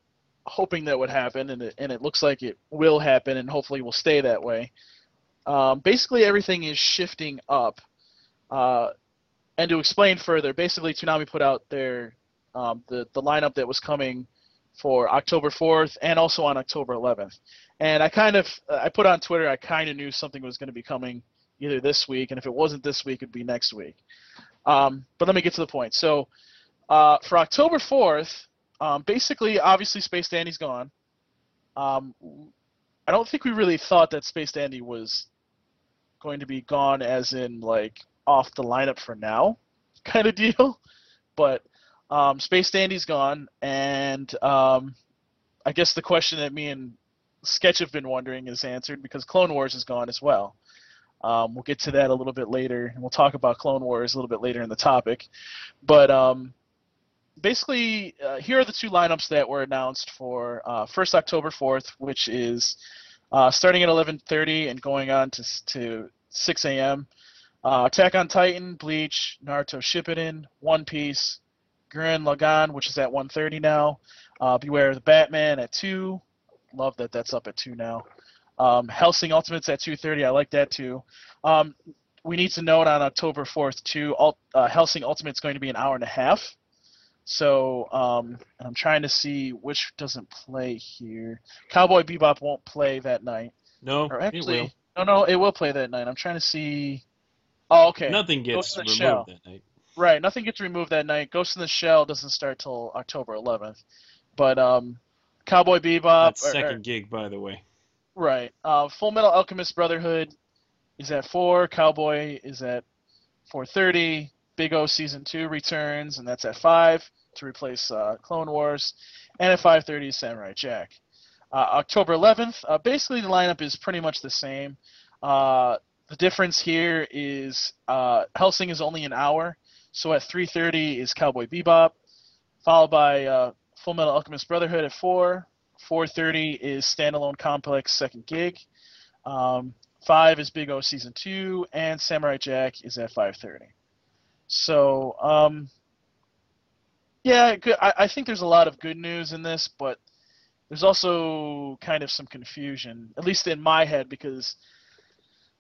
hoping that would happen, and it, and it looks like it will happen, and hopefully will stay that way. Um, basically, everything is shifting up. Uh, and to explain further, basically Toonami put out their um, the the lineup that was coming for October 4th and also on October 11th. And I kind of I put on Twitter I kind of knew something was going to be coming either this week, and if it wasn't this week, it'd be next week. Um, but let me get to the point. So uh, for October 4th, um, basically, obviously, Space Dandy's gone. Um, I don't think we really thought that Space Dandy was going to be gone, as in like off the lineup for now, kind of deal. But um, Space Dandy's gone, and um, I guess the question that me and Sketch have been wondering is answered because Clone Wars is gone as well. Um, we'll get to that a little bit later, and we'll talk about Clone Wars a little bit later in the topic. But um, basically, uh, here are the two lineups that were announced for uh, first October 4th, which is uh, starting at 11:30 and going on to to 6 a.m. Uh, Attack on Titan, Bleach, Naruto Shippuden, One Piece, Gurren Lagann, which is at 1:30 now. Uh, Beware of the Batman at two. Love that that's up at two now. Um, Hellsing Ultimates at 2:30. I like that too. Um, we need to note on October 4th too. Uh, Hellsing Ultimate's going to be an hour and a half. So um, I'm trying to see which doesn't play here. Cowboy Bebop won't play that night. No, Or it will. no, no, it will play that night. I'm trying to see. Oh, okay. Nothing gets removed Shell. that night. Right, nothing gets removed that night. Ghost in the Shell doesn't start till October 11th, but um, Cowboy Bebop. That's or- or- second gig, by the way. Right. Uh, Full Metal Alchemist Brotherhood is at four. Cowboy is at 4:30. Big O season two returns, and that's at five to replace uh, Clone Wars. And at 5:30 Samurai Jack. Uh, October 11th. Uh, basically, the lineup is pretty much the same. Uh, the difference here is uh, Hellsing is only an hour, so at 3:30 is Cowboy Bebop, followed by uh, Full Metal Alchemist Brotherhood at four. 4:30 is Standalone Complex Second Gig. Um, Five is Big O Season Two, and Samurai Jack is at 5:30. So, um, yeah, I, I think there's a lot of good news in this, but there's also kind of some confusion, at least in my head, because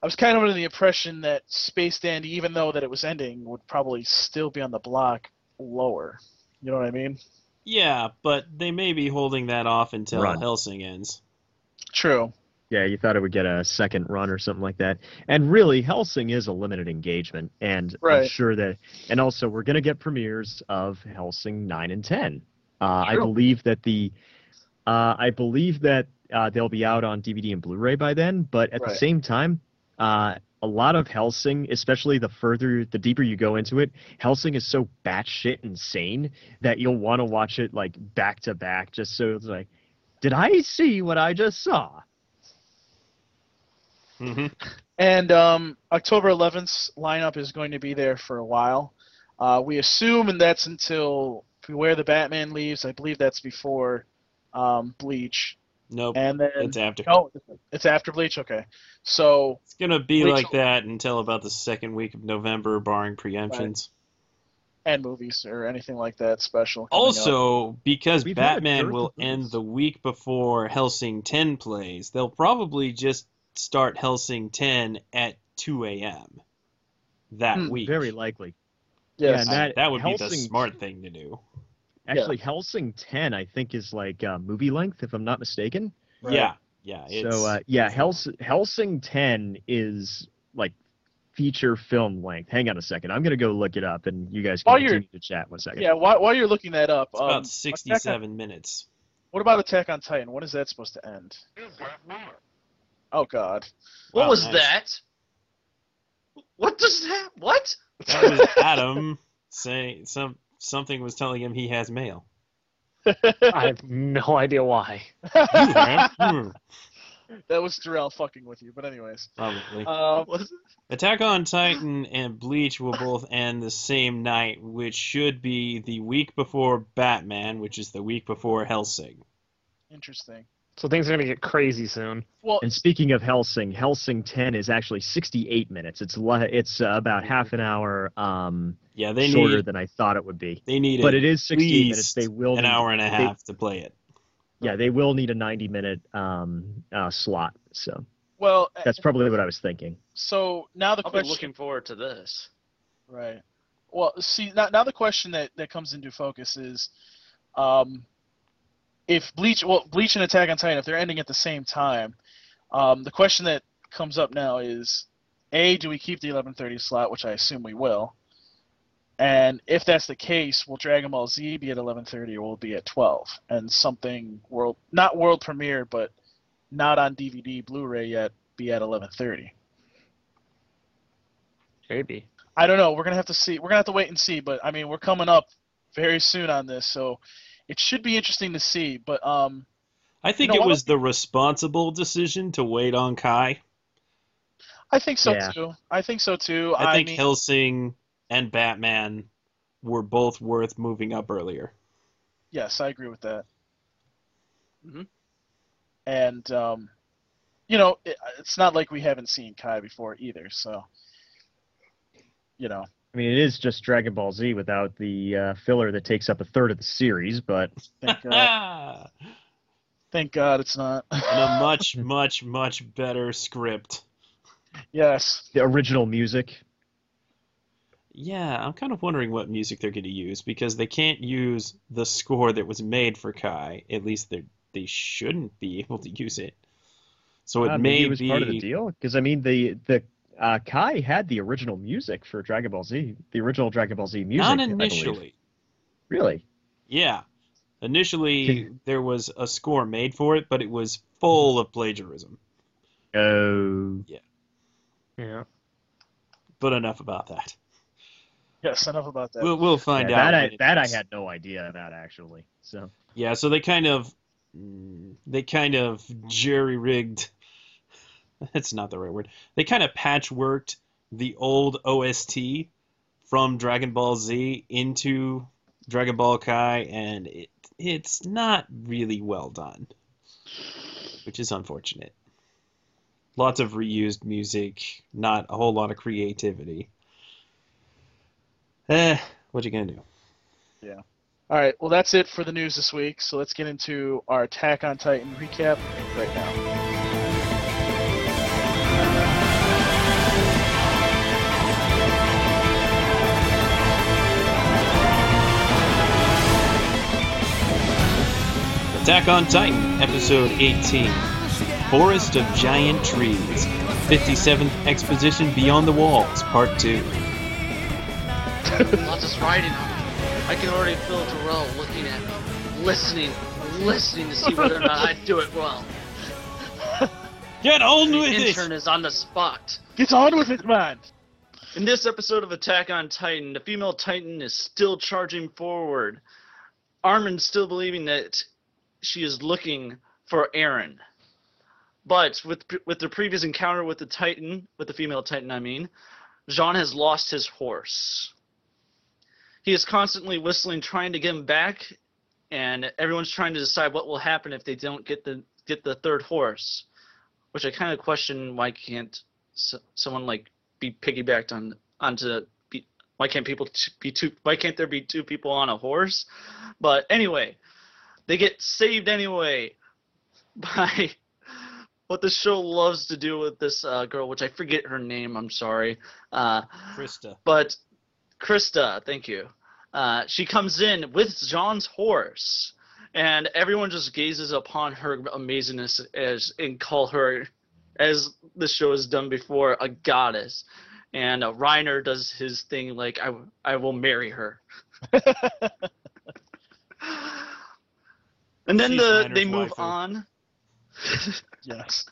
I was kind of under the impression that Space Dandy, even though that it was ending, would probably still be on the block lower. You know what I mean? Yeah, but they may be holding that off until Run. Hellsing ends. True. Yeah, you thought it would get a second run or something like that. And really, Hellsing is a limited engagement, and I'm sure that. And also, we're going to get premieres of Hellsing nine and ten. Uh, I believe that the, uh, I believe that uh, they'll be out on DVD and Blu-ray by then. But at the same time, uh, a lot of Hellsing, especially the further, the deeper you go into it, Hellsing is so batshit insane that you'll want to watch it like back to back, just so it's like, did I see what I just saw? Hmm And um, October 11th's lineup is going to be there for a while. Uh, we assume, and that's until Beware the Batman leaves. I believe that's before um, Bleach. Nope. And then it's after. Oh, it's after Bleach. Okay, so It's gonna be Bleach- like that until about the second week of November, barring preemptions. and movies or anything like that special. coming up. Also, because We've Batman will movies. end the week before Hellsing 10 plays, they'll probably just start Hellsing 10 at 2 a.m. that Hmm, week. Very likely. yes, and that- that would be the smart thing to do. Actually, Hellsing 10, I think, is like uh, movie length, if I'm not mistaken. Right. Yeah, yeah. It's, so, uh, yeah, Hels- Hellsing 10 is like feature film length. Hang on a second. I'm going to go look it up, and you guys can While continue to chat one second. yeah. While, while you're looking that up, it's um, about 67 on- minutes. what about Attack on Titan? When is that supposed to end? Oh God. What Wow, was nice. that? What does that? What? That was Adam saying some something was telling him he has mail. I have no idea why. Hmm, that was Jarrell fucking with you, but anyways. Probably. Was it? Attack on Titan and Bleach will both end the same night, which should be the week before Batman, which is the week before Hellsing. interesting. So things are gonna get crazy soon. Well, And speaking of Hellsing, Hellsing 10 is actually 68 minutes. It's le- it's uh, about half an hour um, Yeah, they shorter need than I thought it would be. they need But it is 68 minutes. They will an need- hour and a they- half to play it. Yeah, they will need a 90 minute um, uh, slot. So well. that's probably what I was thinking. So now the I'll be question. looking forward to this. Right. Well, see now, now the question that, that comes into focus is, um, if Bleach, well, Bleach and Attack on Titan, if they're ending at the same time, um, the question that comes up now is, a, do we keep the 11:30 slot, which I assume we will, and if that's the case, will Dragon Ball Z be at 11:30 or will it be at 12? And something world, not world premiere, but not on DVD, Blu-ray yet, be at 11:30. Maybe. I don't know. We're gonna have to see. We're gonna have to wait and see. But I mean, we're coming up very soon on this, so it should be interesting to see. But um, I think You know it what? was the responsible decision to wait on Kai. I think so Yeah. too. I think so too. I think mean, Hellsing and Batman were both worth moving up earlier. yes, I agree with that. Mhm. And um, you know, it, it's not like we haven't seen Kai before either. So, you know, I mean, it is just Dragon Ball Z without the uh, filler that takes up a third of the series, but thank God, thank God it's not. And a much, much, much better script. yes, the original music. Yeah, I'm kind of wondering what music they're going to use because they can't use the score that was made for Kai. At least they they shouldn't be able to use it. So it Uh, may maybe it was be part of the deal because I mean the the uh, Kai had the original music for Dragon Ball Z, the original Dragon Ball Z music. not initially. Really? Yeah. Initially, Can- there was a score made for it, but it was full of plagiarism. Oh. Yeah. Yeah. But enough about that. yes. Enough about that. We'll we'll find yeah, out. that I, that I had no idea about actually. So Yeah, so they kind of they kind of jerry rigged. That's not the right word. They kind of patchworked the old OST from Dragon Ball Z into Dragon Ball Kai, and it it's not really well done, which is unfortunate. Lots of reused music, not a whole lot of creativity. Eh, what you gonna do? Yeah. All right. Well, that's it for the news this week. So let's get into our Attack on Titan recap right now. Attack on Titan, Episode 18 Forest of Giant Trees, 57th Exposition Beyond the Walls, Part 2. Lots of writing on. I can already feel Terrell looking at me, listening, listening to see whether or not I do it well. Get on The with it! intern is on the spot. Get on with it, man. In this episode of Attack on Titan, the female Titan is still charging forward. Armin's still believing that she is looking for Eren. But with with the previous encounter with the Titan, with the female Titan, I mean, Jean has lost his horse. He is constantly whistling, trying to get him back, and everyone's trying to decide what will happen if they don't get the get the third horse. Which I kind of question why can't so, someone like be piggybacked on onto be, why can't people be two why can't there be two people on a horse but anyway they get saved anyway by what the show loves to do with this uh, girl which i forget her name i'm sorry uh, Krista. but krista thank you uh, she comes in with Jean's horse and everyone just gazes upon her amazingness as and call her as the show has done before, a goddess. And uh, Reiner does his thing like, I, I will marry her. and then She's the, they move waifu. on. Yes.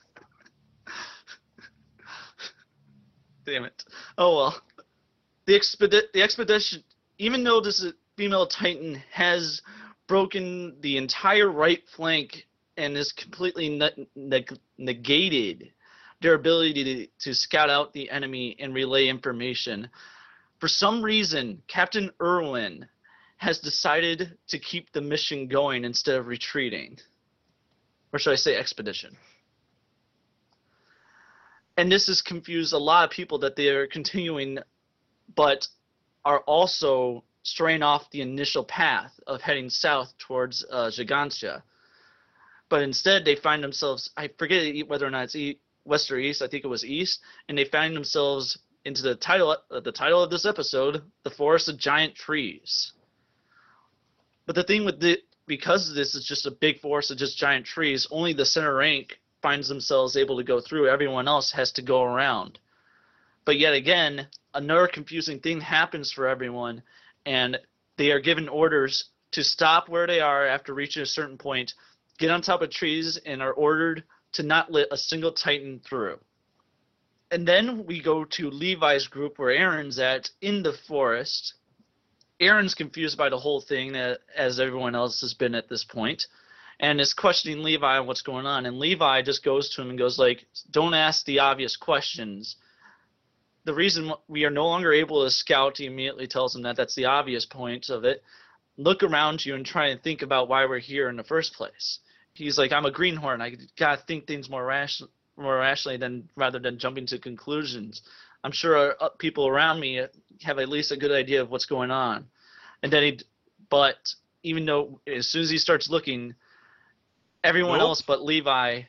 Damn it. Oh well. The expedi- the expedition, even though this female Titan has broken the entire right flank and is completely ne- neg- negated their ability to, to scout out the enemy and relay information. For some reason, Captain Erwin has decided to keep the mission going instead of retreating. Or should I say expedition? And this has confused a lot of people that they are continuing, but are also straying off the initial path of heading south towards uh, Gigantia. But instead, they find themselves, I forget whether or not it's e- west or east, I think it was east, and they find themselves into the title uh, the title of this episode, "The Forest of Giant Trees." But the thing with the because this is just a big forest of just giant trees, only the center rank finds themselves able to go through. Everyone else has to go around. But yet again, another confusing thing happens for everyone, and they are given orders to stop where they are after reaching a certain point, get on top of trees, and are ordered to not let a single Titan through. And then we go to Levi's group where Eren's at in the forest. Eren's confused by the whole thing, as everyone else has been at this point, and is questioning Levi on what's going on. And Levi just goes to him and goes like, "Don't ask the obvious questions." The reason we are no longer able to scout, he immediately tells him that that's the obvious point of it. Look around you and try and think about why we're here in the first place. He's like, I'm a greenhorn. I gotta think things more ration, more rationally than rather than jumping to conclusions. I'm sure uh, people around me have at least a good idea of what's going on. And then he, but even though as soon as he starts looking, everyone Nope. else but Levi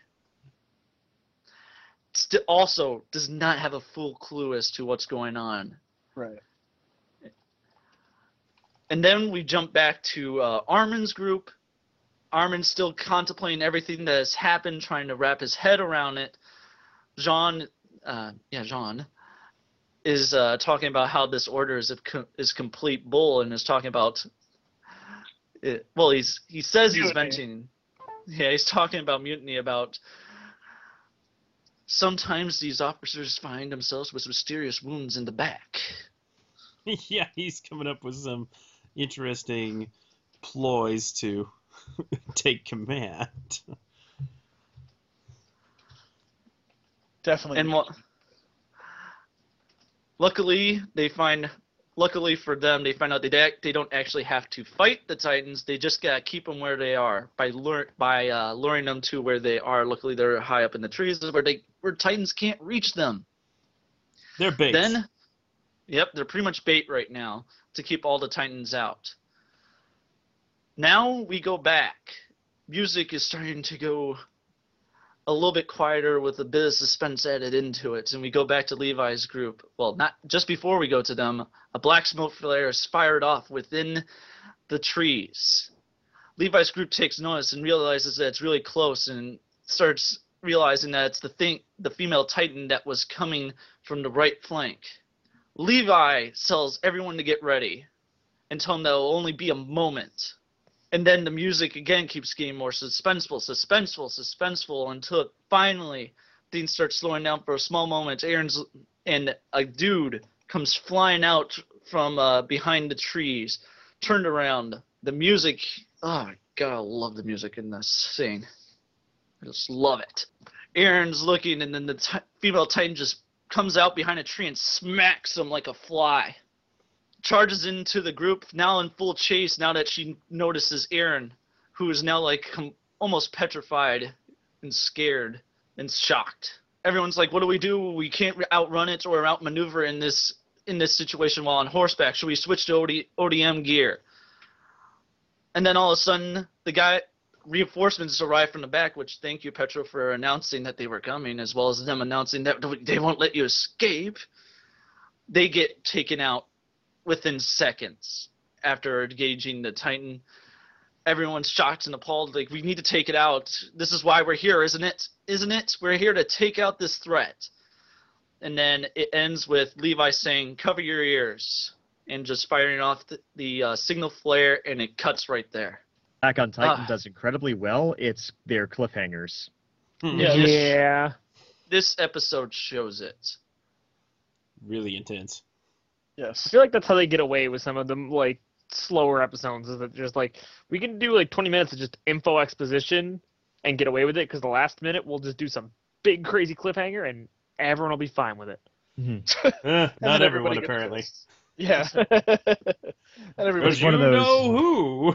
st- also does not have a full clue as to what's going on. Right. And then we jump back to uh, Armin's group. Armin's still contemplating everything that has happened, trying to wrap his head around it. Jean, uh, yeah, Jean, is uh, talking about how this order is, a co- is complete bull and is talking about. It, well, he's he says he's venting. Yeah, he's talking about mutiny. About sometimes these officers find themselves with mysterious wounds in the back. yeah, he's coming up with some interesting ploys to take command. Definitely. And what? Luckily, they find. Luckily for them, they find out they da- they don't actually have to fight the Titans. They just gotta keep them where they are by lure by uh, luring them to where they are. Luckily, they're high up in the trees where they where Titans can't reach them. They're bait. Then, yep, they're pretty much bait right now to keep all the Titans out. Now we go back. Music is starting to go a little bit quieter with a bit of suspense added into it, and we go back to Levi's group. Well, not just before we go to them, a black smoke flare is fired off within the trees. Levi's group takes notice and realizes that it's really close and starts realizing that it's the thing the female titan that was coming from the right flank. Levi tells everyone to get ready and tell them that it'll only be a moment. And then the music again keeps getting more suspenseful, suspenseful, suspenseful until finally things start slowing down for a small moment. Eren's and a dude comes flying out from uh, behind the trees, turned around. The music, oh god, I love the music in this scene. I just love it. Eren's looking, and then the ti female titan just comes out behind a tree and smacks him like a fly. Charges into the group now in full chase. Now that she notices Eren, who is now like com- almost petrified and scared and shocked. Everyone's like, "What do we do? We can't outrun it or outmaneuver in this in this situation while on horseback. Should we switch to OD- ODM gear?" And then all of a sudden, the guy reinforcements arrive from the back. Which thank you, Petra, for announcing that they were coming, as well as them announcing that they won't let you escape. They get taken out within seconds after engaging the Titan. Everyone's shocked and appalled. Like, we need to take it out. This is why we're here, isn't it? Isn't it? We're here to take out this threat. And then it ends with Levi saying, "Cover your ears," and just firing off the, the uh, signal flare, and it cuts right there. Attack on Titan Ah. does incredibly well. It's their cliffhangers. Hmm. Yeah, this- Yeah. This episode shows it. Really intense. I feel like that's how they get away with some of them like slower episodes. Is that just like we can do like 20 minutes of just info exposition and get away with it because the last minute we'll just do some big crazy cliffhanger and everyone will be fine with it. Eh, not everyone, apparently. pissed. Yeah. and But everybody. It's one of those- know who?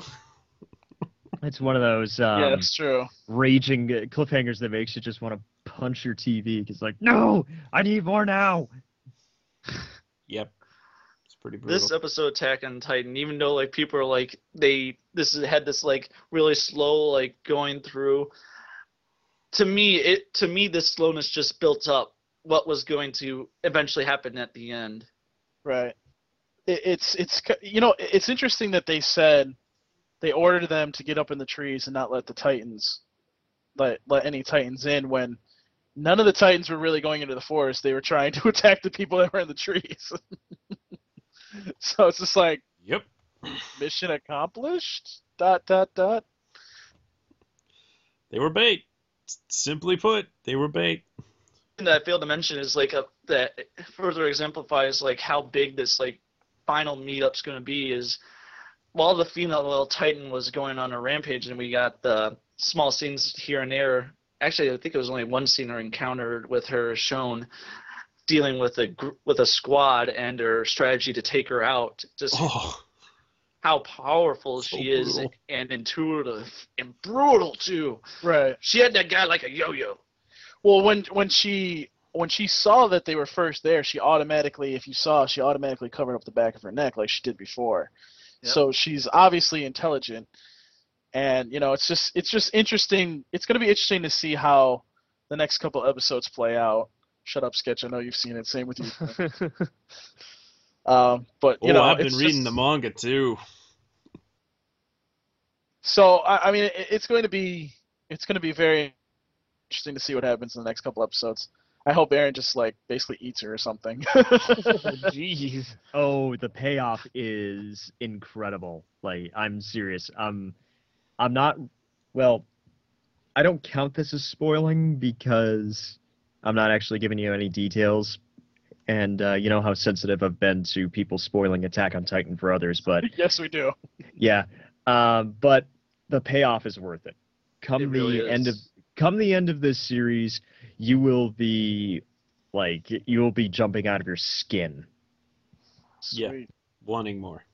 It's one of those um, yeah, that's true. raging uh, cliffhangers that makes you just want to punch your TV. because like, no, I need more now. Yep. It's pretty brutal. this episode attack on titan even though like people are like they this is- had this like really slow like going through to me it to me this slowness just built up what was going to eventually happen at the end. Right. It, it's it's you know it's interesting that they said they ordered them to get up in the trees and not let the Titans let let any Titans in when none of the Titans were really going into the forest. They were trying to attack the people that were in the trees. so it's just like Yep. mission accomplished. Dot dot dot. They were bait. Simply put, they were bait. thing that I failed to mention is like a, that further exemplifies like how big this like final meetup's going to be is while the female little titan was going on a rampage and we got the small scenes here and there actually i think it was only one scene or encounter with her shown dealing with a gr- with a squad and her strategy to take her out just Oh, how powerful So she is brutal. and intuitive and brutal too Right. she had that guy like a yo-yo Well, when when she when she saw that they were first there, she automatically, if you saw, she automatically covered up the back of her neck like she did before. Yep. So she's obviously intelligent, and you know, it's just it's just interesting. It's going to be interesting to see how the next couple episodes play out. Shut up, sketch. I know you've seen it. Same with you. um, but you oh know, I've been reading just- the manga too. So I, I mean, it, it's going to be it's going to be very interesting to see what happens in the next couple episodes. I hope Eren just like basically eats her or something. Jeez. Oh, the payoff is incredible. Like I'm serious. I'm I'm not well, I don't count this as spoiling because I'm not actually giving you any details. And uh, you know how sensitive I've been to people spoiling Attack on Titan for others, but yes, we do. yeah. Um, but the payoff is worth it. Come It really the end of come the end of this series, you will be like you will be jumping out of your skin. Yeah. Wanting more.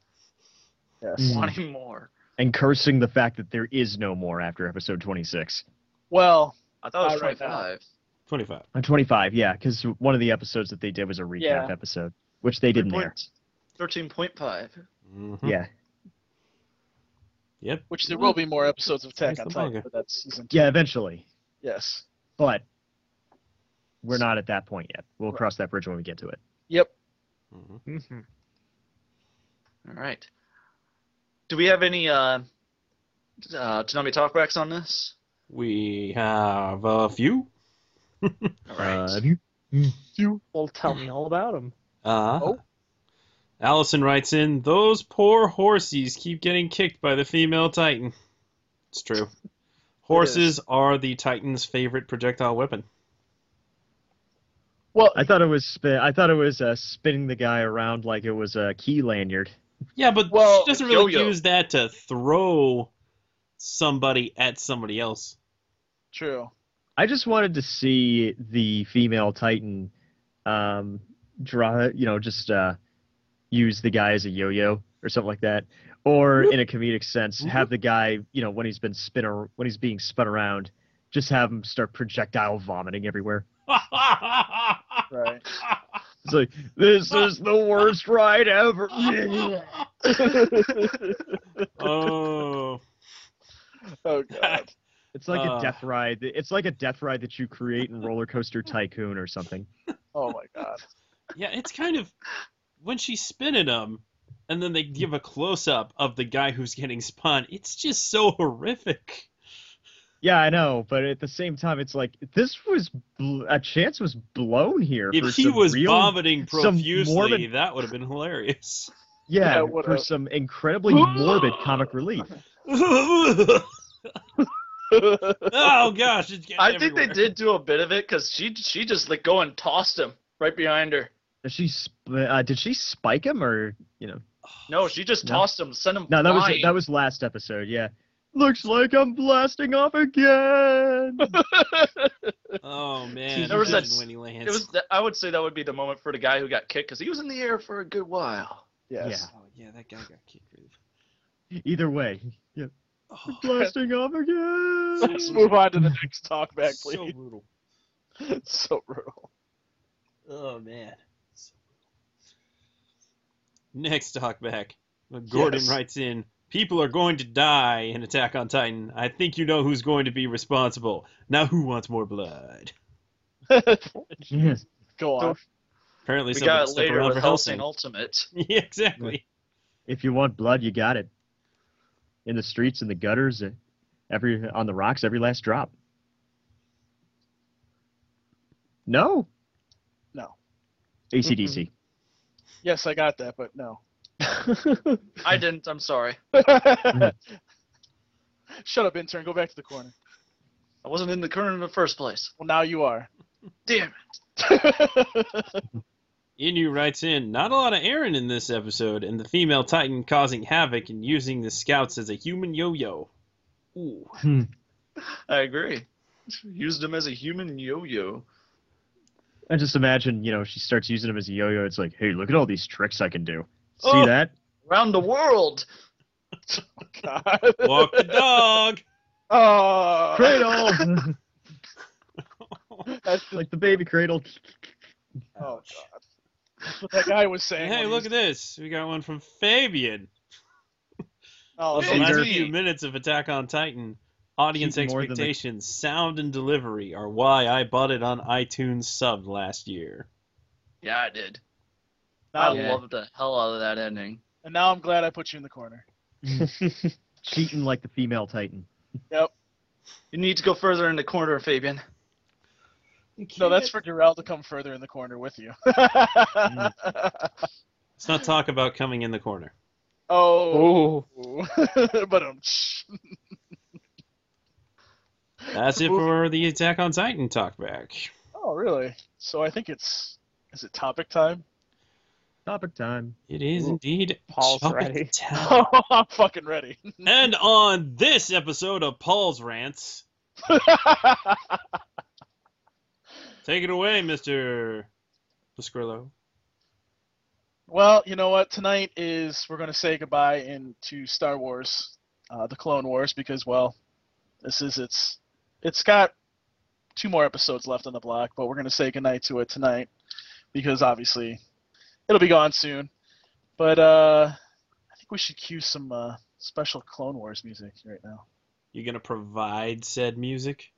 Yes. Mm. wanting more and cursing the fact that there is no more after episode 26. Well, i thought it was Not right now. 25 25. On 25, yeah, because one of the episodes that they did was a recap Yeah. episode, which they didn't air. 13.5 Mhm. Yeah, Yep. which there will be more episodes of Attack Finish on the Titan, manga. but that's season two. yeah, eventually, Yes. but we're not at that point yet. We'll Right. cross that bridge when we get to it. Yep. Mhm. Mhm. All right. Do we have any uh, uh, Toonami talkbacks on this? We have a few. All right. Uh, you? Well, tell me all about him. Uh, Oh. Allison writes in, those poor horsies keep getting kicked by the female Titan. It's true. Horses are the Titan's favorite projectile weapon. Well, I thought it was spin. I thought it was uh, spinning the guy around like it was a key lanyard. Yeah, but Well, she doesn't really yo-yo. use that to throw somebody at somebody else. true. I just wanted to see the female Titan, um, draw. You know, just uh, use the guy as a yo-yo or something like that, or in a comedic sense, have the guy, you know, when he's been spin ar- when he's being spun around, just have him start projectile vomiting everywhere. Right. It's like this is the worst ride ever. oh. Oh god. It's like Uh. a death ride. It's like a death ride that you create in Roller Coaster Tycoon or something. Oh my god. Yeah, it's kind of when she's spinning them, and then they give a close up of the guy who's getting spun. It's just so horrific. Yeah, I know, but at the same time, it's like this was bl- a chance was blown here. for If he was real, vomiting profusely, morbid- that would have been hilarious. yeah, Yeah, for some incredibly morbid comic relief. oh gosh, it's getting I think they did do a bit of it because she she just let go and tossed him right behind her. Did she uh, did she spike him or you know? No, she just No. tossed him, sent him No, that was that was last episode. Yeah. Looks like I'm blasting off again. Oh man, There was that- when he lands. It was. th- I would say that would be the moment for the guy who got kicked because he was in the air for a good while. Yes. Oh yeah, that guy got kicked. Either way, yeah, Oh, blasting off again. Let's move on to the next talk back, please. so please. brutal. so brutal. Oh man. Next talk back. Gordon Yes. writes in People are going to die in Attack on Titan. I think you know who's going to be responsible. Now who wants more blood? Yes. Go So- on. Apparently, We somebody got it stuck later around with for Hellsing Hellsing. Ultimate. yeah, exactly. If you want blood, you got it. In the streets, in the gutters, uh, every on the rocks, every last drop. No. No. ACDC. Yes, I got that, but no. I didn't. I'm sorry. Shut up, intern. Go back to the corner. I wasn't in the corner in the first place. Well, now you are. Damn Inu writes in, not a lot of Eren in this episode, and the female Titan causing havoc and using the scouts as a human yo-yo. Ooh. Hmm. I agree. Used him as a human yo-yo. I just imagine, you know, she starts using them as a yo-yo. It's like, hey, look at all these tricks I can do. See Oh. that? Around the world. Oh, God. Walk the dog. Oh, Cradle, That's just, like the baby cradle. oh God. That's what that guy was saying. Hey, look was- at this. We got one from Fabian. Oh, The last few minutes of Attack on Titan. Audience Keeping more than the- expectations, sound, and delivery are why I bought it on iTunes subbed last year. Yeah, I did. now, I loved the hell out of that ending. and now I'm glad I put you in the corner. Cheating like the female Titan. Yep. You need to go further in the corner, Fabian. No, that's for Durrell to come further in the corner with you. Let's not talk about coming in the corner. oh. Ooh. but um. That's it for the Attack on Titan talkback. Oh, really? So I think it's. Is it topic time? Topic time. It is indeed Paul's topic ready. time. Oh, I'm fucking ready. And on this episode of Paul's Rants, take it away, Mr. Pasquillo. well, you know what? Tonight is we're going to say goodbye into Star Wars, uh, the Clone Wars, because well, this is its. It's got two more episodes left on the block, but we're going to say goodnight to it tonight, because obviously, it'll be gone soon. But uh, I think we should cue some uh, special Clone Wars music right now. You gonna provide said music?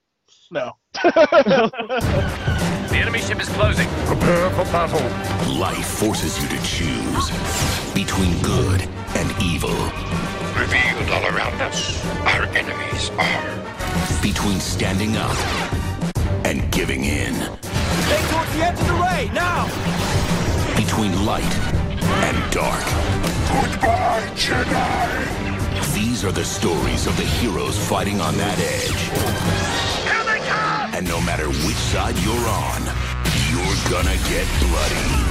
No. The enemy ship is closing. Prepare for battle. Life forces you to choose between good and evil. Revealed all around us, our enemies are. Between standing up and giving in. Head towards the edge of the ray, now! Between light and dark. Goodbye, Jedi! These are the stories of the heroes fighting on that edge. Here they come! And no matter which side you're on, you're gonna get bloody.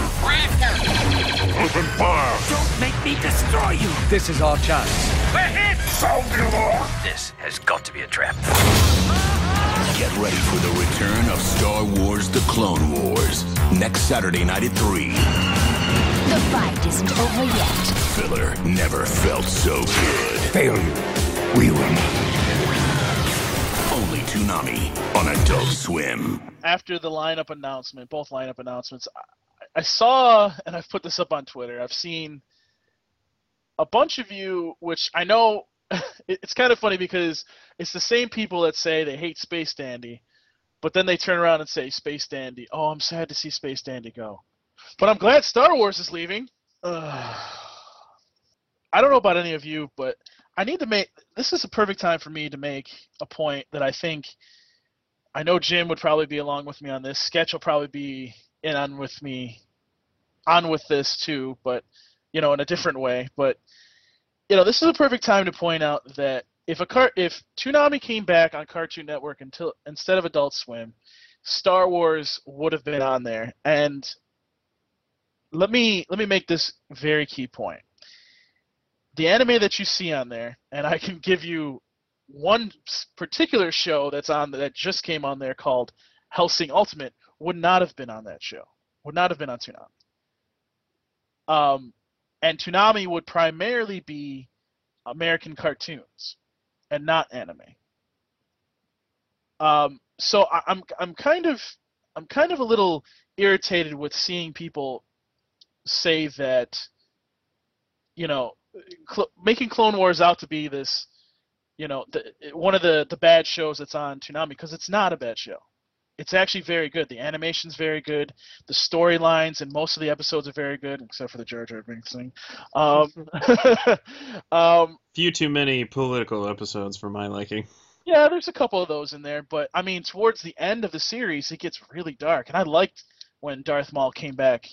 Open fire! Don't make me destroy you! This is our chance. We're hit! Sound the alarm! This has got to be a trap. Get ready for the return of Star Wars The Clone Wars. Next Saturday night at 3. The fight isn't over yet. Filler never felt so good. Failure. We will Toonami on Adult Swim. after the lineup announcement, both lineup announcements, I, I saw, and I've put this up on Twitter. I've seen a bunch of you, which I know it- it's kind of funny because it's the same people that say they hate Space Dandy, but then they turn around and say Space Dandy. Oh, I'm sad to see Space Dandy go, but I'm glad Star Wars is leaving. Ugh. I don't know about any of you, but I need to make this is a perfect time for me to make a point that I think I know Jim would probably be along with me on this. Sketch will probably be in on with me on with this too, but you know, in a different way. But you know, this is a perfect time to point out that if a car if Toonami came back on Cartoon Network until instead of Adult Swim, Star Wars would have been on there. And let me let me make this very key point. The anime that you see on there, and I can give you one particular show that's on that just came on there called Hellsing Ultimate would not have been on that show. Would not have been on Toonami. Um, and Toonami would primarily be American cartoons and not anime. Um, so I, I'm I'm kind of I'm kind of a little irritated with seeing people say that you know cl- making Clone Wars out to be this you know the, one of the the bad shows that's on Toonami because it's not a bad show. it's actually very good. The animation's very good. The storylines and most of the episodes are very good, except for the Jar Jar Binks thing. Um, um, Few too many political episodes for my liking. yeah, there's a couple of those in there, but I mean, towards the end of the series, it gets really dark, and I liked when Darth Maul came back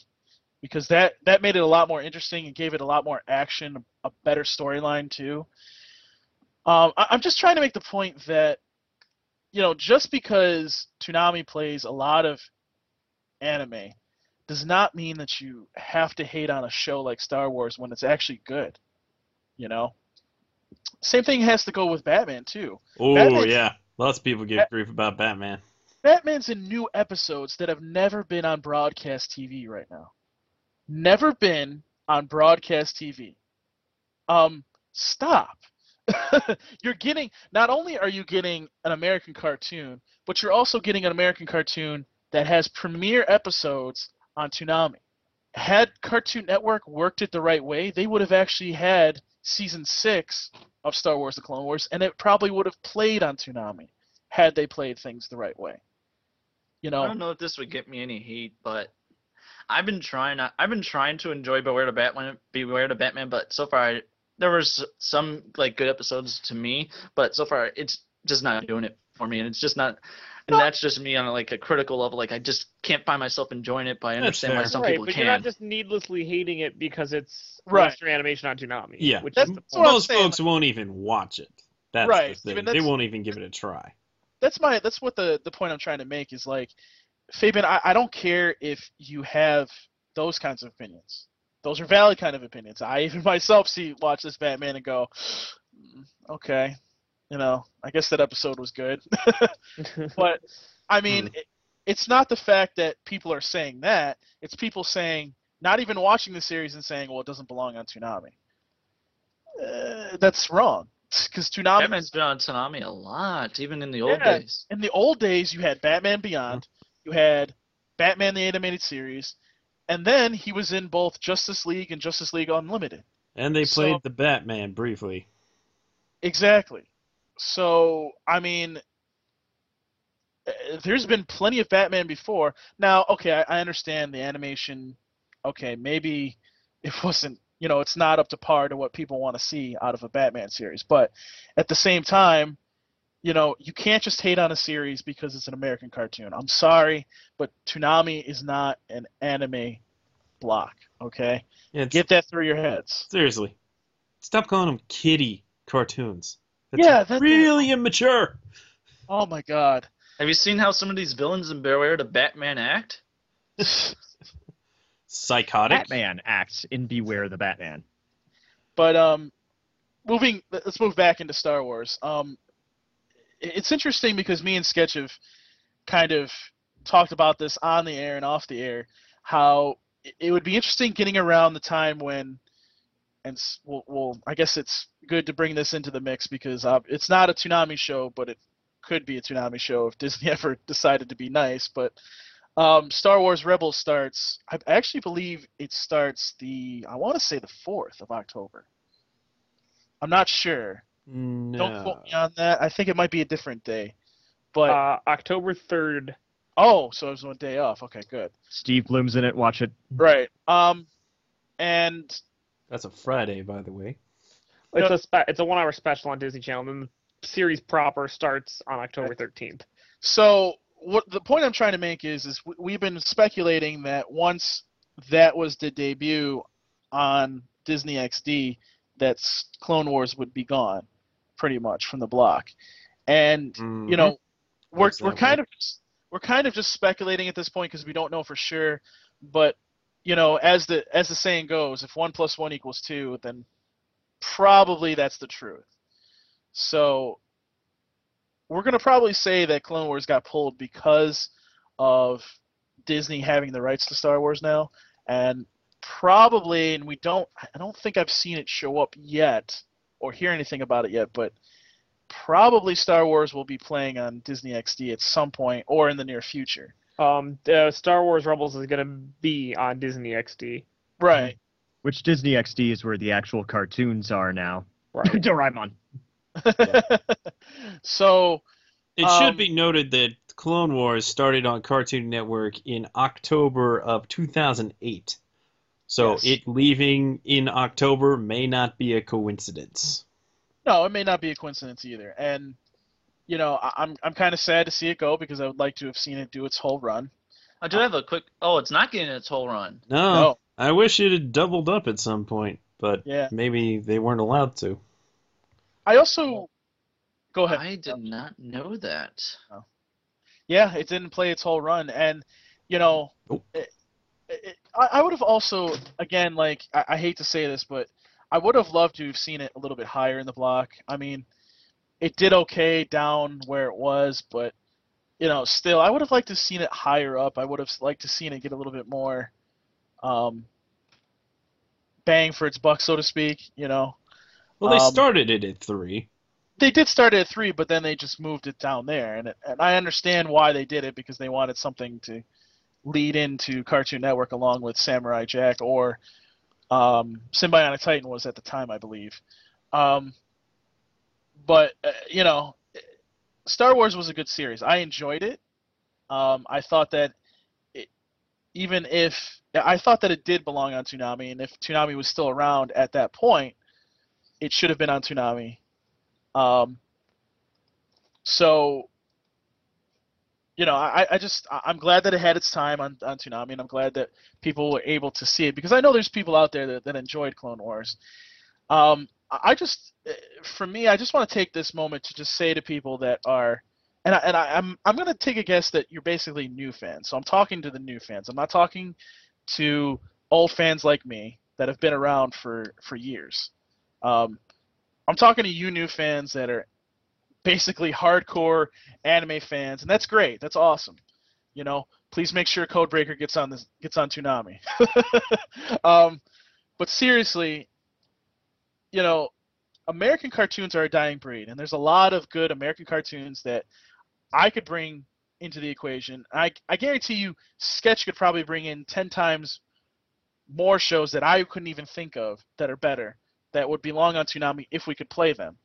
because that that made it a lot more interesting and gave it a lot more action, a better storyline too. Um, I, I'm just trying to make the point that you know, just because Toonami plays a lot of anime does not mean that you have to hate on a show like Star Wars when it's actually good. You know? Same thing has to go with Batman too. Oh yeah, lots of people give grief about Batman. Batman's in new episodes that have never been on broadcast TV right now. Never been on broadcast TV. Um, stop. you're getting not only are you getting an American cartoon, but you're also getting an American cartoon that has premiere episodes on Toonami. Had Cartoon Network worked it the right way, they would have actually had season six of Star Wars: The Clone Wars, and it probably would have played on Toonami had they played things the right way. You know, I don't know if this would get me any heat, but I've been trying. I've been trying to enjoy Beware the Batman, Beware the Batman, but so far I, there was some like good episodes to me, but so far it's just not doing it for me, and it's just not. And that's just me on like a critical level. Like I just can't find myself enjoying it, but I That's understand why some right, people but can. you're not just needlessly hating it because it's Right. Western animation on Toonami. Yeah, which That's- is the that's most saying, folks won't even watch it. That's Right, the thing. even They that's- won't even give it a try. that's my that's what the the point I'm trying to make is like, Fabian, I, I don't care if you have those kinds of opinions. Those are valid kind of opinions. I even myself see watch this Batman and go, "Mm, okay, you know, I guess that episode was good. but I mean, it, it's not the fact that people are saying that. It's people saying not even watching the series and saying, well, it doesn't belong on Toonami. Uh, that's wrong because Toonami Batman's been on Toonami a lot, even in the old Yeah, days. In the old days, you had Batman Beyond, you had Batman the Animated Series, and then he was in both Justice League and Justice League Unlimited. And they So- played the Batman briefly. Exactly. So, I mean, uh, there's been plenty of Batman before. Now, okay, I, I understand the animation. Okay, maybe it wasn't, you know, it's not up to par to what people want to see out of a Batman series. But at the same time, you know, you can't just hate on a series because it's an American cartoon. I'm sorry, but Toonami is not an anime block. Okay, It's, get that through your heads. seriously, stop calling them kiddie cartoons. That's Yeah, that- really immature. Oh my God. Have you seen how some of these villains in Beware the Batman act? Psychotic. Batman acts in Beware the Batman. But um, moving, let's move back into Star Wars. Um, it- it's interesting because me and Sketch have kind of talked about this on the air and off the air. How it- would be interesting getting around the time when, and well, well I guess it's good to bring this into the mix because uh, it's not a Toonami show, but it could be a Toonami show if Disney ever decided to be nice. But um, Star Wars Rebels starts. I actually believe it starts the. I want to say the fourth of October. I'm not sure. No. Don't quote me on that. I think it might be a different day. But uh, October third. oh, so it was one day off. Okay, good. Steve Blum's in it. Watch it. Right. Um, and That's a Friday, by the way. It's No. a spe- it's a one hour special on Disney Channel. And the series proper starts on October thirteenth. So what the point I'm trying to make is is we- we've been speculating that once that was the debut on Disney XD, that Clone Wars would be gone, pretty much from the block, and you mm-hmm. know we're we're kind of we're kind of just speculating at this point because we don't know for sure, but you know as the as the saying goes, if one plus one equals two, then probably that's the truth. So we're gonna probably say that Clone Wars got pulled because of Disney having the rights to Star Wars now, and probably, and we don't, I don't think I've seen it show up yet or hear anything about it yet, but probably Star Wars will be playing on Disney XD at some point or in the near future. Um, uh, Star Wars Rebels is gonna be on Disney XD. Right. Which Disney XD is where the actual cartoons are now. Right. Doraemon. so It Um, should be noted that Clone Wars started on Cartoon Network in October of 2008. So Yes. it leaving in October may not be a coincidence. No, it may not be a coincidence either. And you know, I, I'm I'm kind of sad to see it go because I would like to have seen it do its whole run. Oh, I do have a quick. Oh, it's not getting its whole run. No, No. I wish it had doubled up at some point, but Yeah. maybe they weren't allowed to. I also go ahead. I did not know that. Yeah, it didn't play its whole run, and you know, oh. it, it, I, I would have also, again, like I, I hate to say this, but I would have loved to have seen it a little bit higher in the block. I mean, it did okay down where it was, but you know, still, I would have liked to have seen it higher up. I would have liked to seen it get a little bit more um, bang for its buck, so to speak. You know, Well, they Um, started it at three. they did start it at three, but then they just moved it down there, and it, and I understand why they did it because they wanted something to lead into Cartoon Network along with Samurai Jack or um, Sym-Bionic Titan was at the time, I believe. Um, but uh, you know, Star Wars was a good series. I enjoyed it. Um, I thought that it, even if I thought that it did belong on Toonami, and if Toonami was still around at that point, it should have been on Toonami. Um, so, you know, I, I just I'm glad that it had its time on, on Toonami, and I'm glad that people were able to see it because I know there's people out there that, that enjoyed Clone Wars. Um, I I just, eh, for me, I just want to take this moment to just say to people that are, and I, and I, I'm I'm gonna take a guess that you're basically new fans. So I'm talking to the new fans. I'm not talking to old fans like me that have been around for for years. Um, I'm talking to you new fans that are basically hardcore anime fans, and that's great. That's awesome. You know, please make sure Codebreaker gets on this gets on Toonami. um, but seriously, you know, American cartoons are a dying breed, and there's a lot of good American cartoons that I could bring into the equation. I I guarantee you, Sketch could probably bring in ten times more shows that I couldn't even think of that are better that would belong on Toonami if we could play them.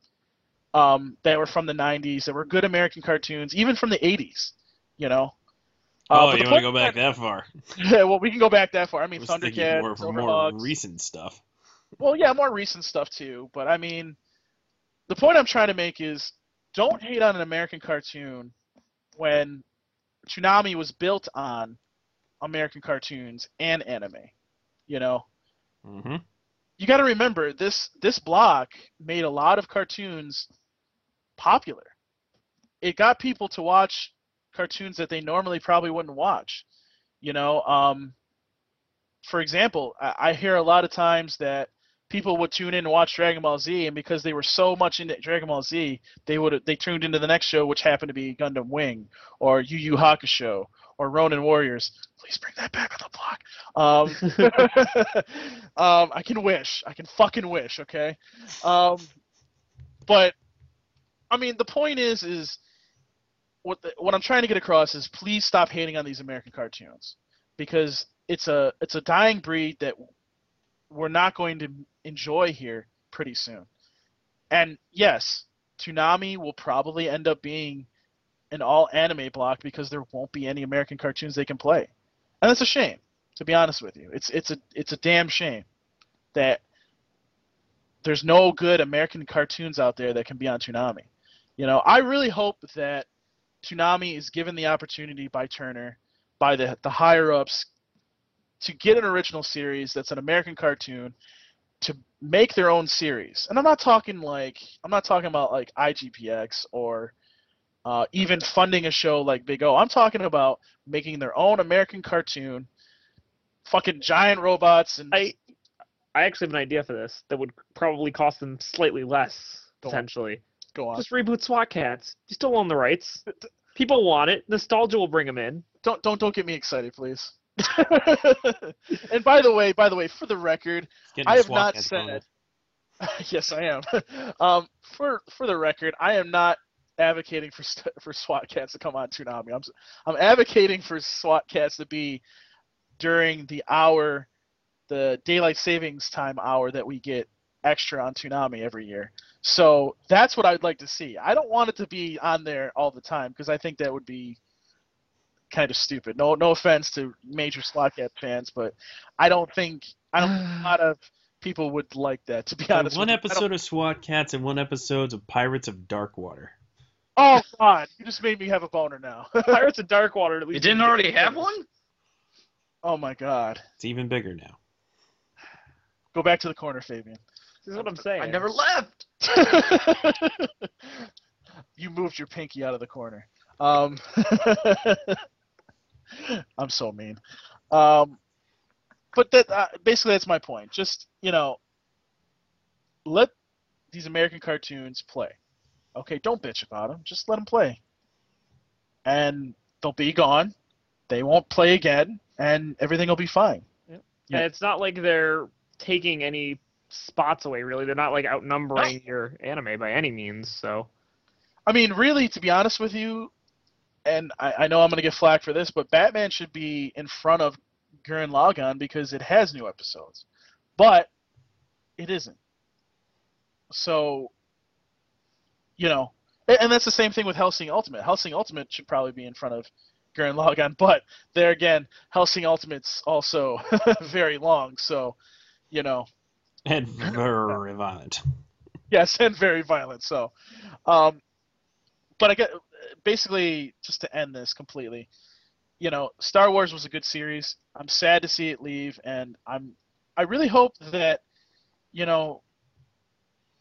Um, that were from the '90s, that were good American cartoons, even from the '80s. You know. Uh, oh, you want to go back that far? Yeah, well, we can go back that far. I mean, I Thundercats, more, more recent stuff. Well, yeah, more recent stuff too. But I mean, the point I'm trying to make is, don't hate on an American cartoon when Toonami was built on American cartoons and anime. You know, Mm-hmm. you got to remember this this block made a lot of cartoons popular. It got people to watch cartoons that they normally probably wouldn't watch. You know, um, for example, I, I hear a lot of times that people would tune in and watch Dragon Ball Z, and because they were so much into Dragon Ball Z, they would they tuned into the next show, which happened to be Gundam Wing or Yu Yu Hakusho or Ronin Warriors. Please bring that back on the block. Um, um, I can wish. I can fucking wish. Okay. Um, but I mean, the point is, is what the, what I'm trying to get across is please stop hating on these American cartoons because it's a it's a dying breed that we're not going to enjoy here pretty soon. And yes, Toonami will probably end up being an all anime block because there won't be any American cartoons they can play. And that's a shame, to be honest with you. It's it's a it's a damn shame that there's no good American cartoons out there that can be on Toonami. You know, I really hope that Toonami is given the opportunity by Turner, by the the higher ups, to get an original series that's an American cartoon, to make their own series. And I'm not talking like I'm not talking about like IGPX or uh, even funding a show like Big O. I'm talking about making their own American cartoon, fucking giant robots and I I actually have an idea for this that would probably cost them slightly less potentially. Go on. Just reboot SWAT Kats. You still own the rights. People want it. Nostalgia will bring them in. don't don't don't get me excited, please. and by the way, by the way, for the record, I have SWAT not cats said. going. yes, I am. um, for for the record, I am not advocating for for SWAT Kats to come on Toonami. I'm s- I'm advocating for SWAT Kats to be during the hour, the daylight savings time hour that we get extra on Toonami every year. So that's what I'd like to see. I don't want it to be on there all the time because I think that would be kind of stupid. No, no offense to major SWAT Kat fans, but I don't think I don't think a lot of people would like that. To be honest, one with you. Episode of SWAT Kats and one episode of Pirates of Darkwater. Oh God, you just made me have a boner now. Pirates of Darkwater. At least. You didn't already have one? oh my God, It's even bigger now. go back to the corner, Fabian. This is what I'm saying. I never left. you moved your pinky out of the corner. Um, I'm so mean. Um, but that uh, basically that's my point. Just you know, let these American cartoons play. Okay, don't bitch about them. Just let them play, and they'll be gone. They won't play again, and everything will be fine. Yeah. And it's not like they're taking any spots away. Really, they're not like outnumbering your anime by any means. So I mean, really, to be honest with you, and I, I know I'm going to get flack for this, but Batman should be in front of Gurren Lagann because it has new episodes, but it isn't. So, you know, and that's the same thing with Hellsing Ultimate. Hellsing Ultimate should probably be in front of Gurren Lagann, but there again, Hellsing Ultimate's also very long, so, you know, And very violent. yes, and very violent. So, um, but I get basically just to end this completely. You know, Star Wars was a good series. I'm sad to see it leave, and I'm I really hope that you know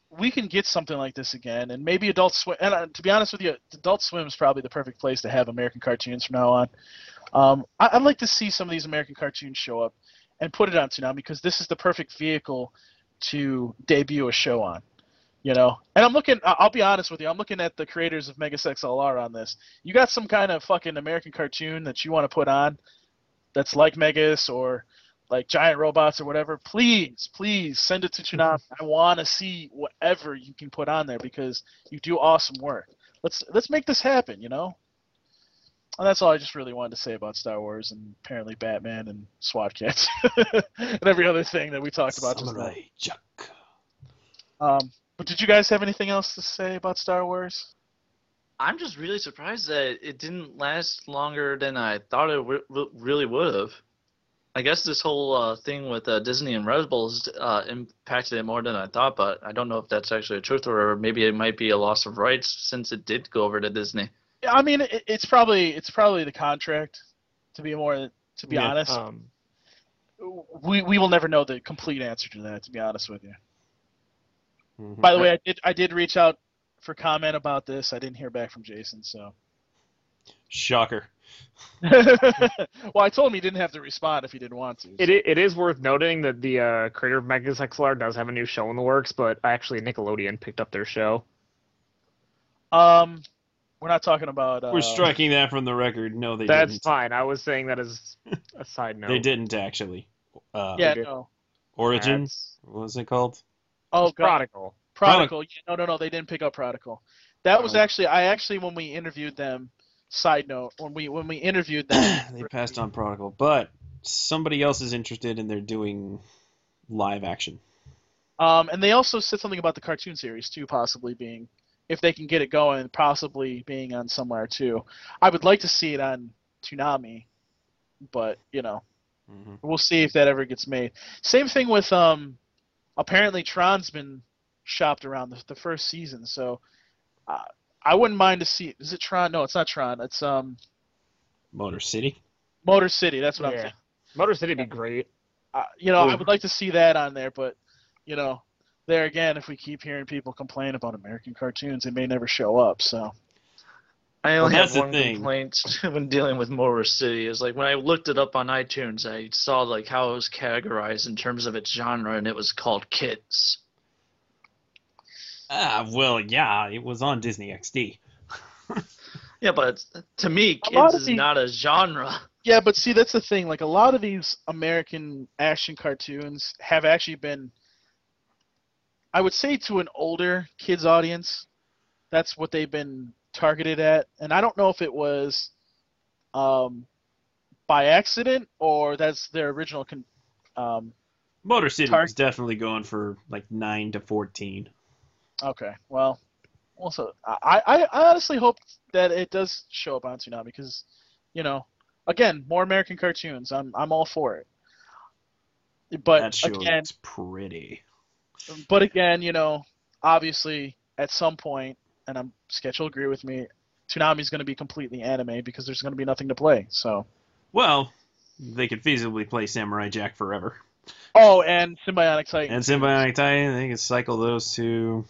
we can get something like this again, and maybe Adult Swim. And uh, to be honest with you, Adult Swim is probably the perfect place to have American cartoons from now on. Um, I, I'd like to see some of these American cartoons show up and put it on Toonami because this is the perfect vehicle to debut a show on you know? And i'm looking i'll be honest with you i'm looking at the creators of megas xlr on this. You got some kind of fucking american cartoon that you want to put on that's like megas or like giant robots or whatever please please send it to mm-hmm. Toonami. i want to see whatever you can put on there because you do awesome work. Let's let's make this happen you know and that's all I just really wanted to say about Star Wars and apparently Batman and SWAT Kats and every other thing that we talked about just now. Samurai Um, but did you guys have anything else to say about Star Wars? I'm just really surprised that it didn't last longer than I thought it w- w- really would have. I guess this whole uh, thing with uh, Disney and Rebels uh, impacted it more than I thought, but I don't know if that's actually a truth or maybe it might be a loss of rights since it did go over to Disney. Yeah, I mean, it, it's probably it's probably the contract. To be more, to be Yeah, honest, um, we we will never know the complete answer to that. To be honest with you. Mhm. By the way, I did I did reach out for comment about this. I didn't hear back from Jason, so. Shocker. well, I told him he didn't have to respond if he didn't want to. it it is worth noting that the uh, creator of Megas XLR does have a new show in the works, but actually Nickelodeon picked up their show. Um, we're not talking about. Uh, We're striking that from the record. No, they That's didn't. fine. I was saying that as a side note. They didn't actually. Uh, Yeah, no. Origins. What was it called? Oh, It's God. Prodigal. Prodigal. Yeah, no, no, no. They didn't pick up Prodigal. That was actually I actually when we interviewed them. Side note: when we when we interviewed them, they passed on Prodigal, but somebody else is interested and they're doing live action. um, and they also said something about the cartoon series too, possibly being if they can get it going, possibly being on somewhere too. I would like to see it on Toonami, but you know, hmm we'll see if that ever gets made. Same thing with um, apparently Tron's been shopped around the, the first season, so uh, I wouldn't mind to see. Is it Tron? No, it's not Tron. It's um, Motor City. Motor City. That's what I'm Yeah. thinking. Motor City would be great. Uh, you know, I would like to see that on there, but you know, there again, if we keep hearing people complain about American cartoons, it may never show up. So I only that's have the one thing. complaint when dealing with Motor City. Is like when I looked it up on iTunes, I saw like how it was categorized in terms of its genre, and it was called kids. Ah, well, yeah, it was on Disney XD. Yeah, but to me, kids is the- not a genre. yeah, but see, that's the thing. Like a lot of these American action cartoons have actually been, I would say, to an older kids audience. That's what they've been targeted at, and I don't know if it was, um, by accident or that's their original con- um, Motor City Tar- was definitely going for like nine to fourteen. Okay, well, also I, I, I honestly hope that it does show up on Toonami because, you know, again, more American cartoons. I'm I'm all for it. But that show again, looks pretty. But again, you know, obviously at some point, and I'm Sketch will agree with me, Toonami's going to be completely anime because there's going to be nothing to play. So. Well, they could feasibly play Samurai Jack forever. Oh, and Symbiotic Titan. And Symbiotic Titan, they can cycle those two.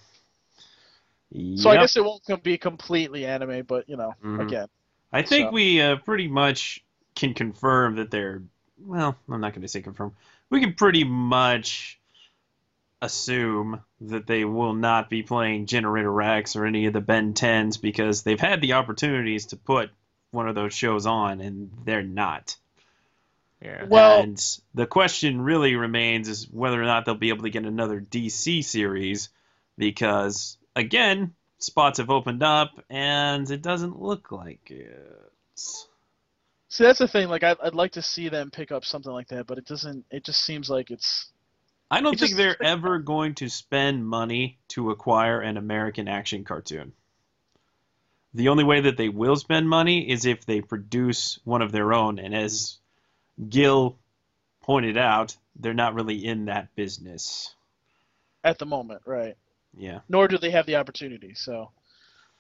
So I guess it won't be completely anime, but you know, Mhm. again. I think So- we uh, pretty much can confirm that they're. Well, I'm not going to say confirm. We can pretty much assume that they will not be playing Generator Rex or any of the Ben 10s because they've had the opportunities to put one of those shows on and they're not. Yeah. Well- and the question really remains is whether or not they'll be able to get another DC series because again, spots have opened up and it doesn't look like it. See, that's the thing. Like, I'd, I'd like to see them pick up something like that, but it doesn't. It just seems like it's. I don't think just- they're ever going to spend money to acquire an American action cartoon. The only way that they will spend money is if they produce one of their own, and as Gil pointed out, they're not really in that business. At the moment, right? Yeah, Nor do they have the opportunity. So,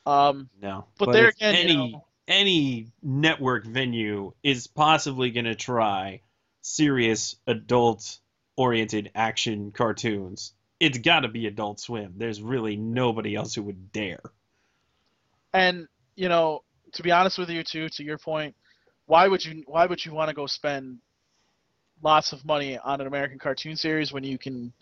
um, no. But there if again, you any know- any network venue is possibly going to try serious adult oriented action cartoons. It's got to be Adult Swim. There's really nobody else who would dare. and you know, to be honest with you, too, to your point, why would you why would you want to go spend lots of money on an American cartoon series when you can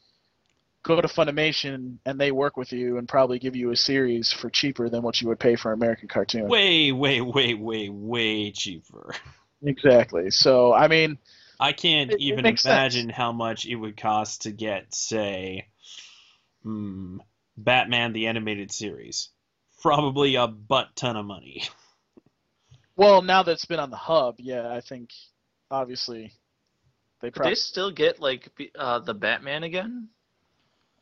go to Funimation and they work with you and probably give you a series for cheaper than what you would pay for an American cartoon? Way, way, way, way, way cheaper. Exactly. So, I mean, I can't It- it even sense. imagine how much it would cost to get, say, hmm, Batman the Animated Series. Probably a butt ton of money. well, now that it's been on the hub, yeah, I think obviously they Could probably they still get like uh, the Batman again?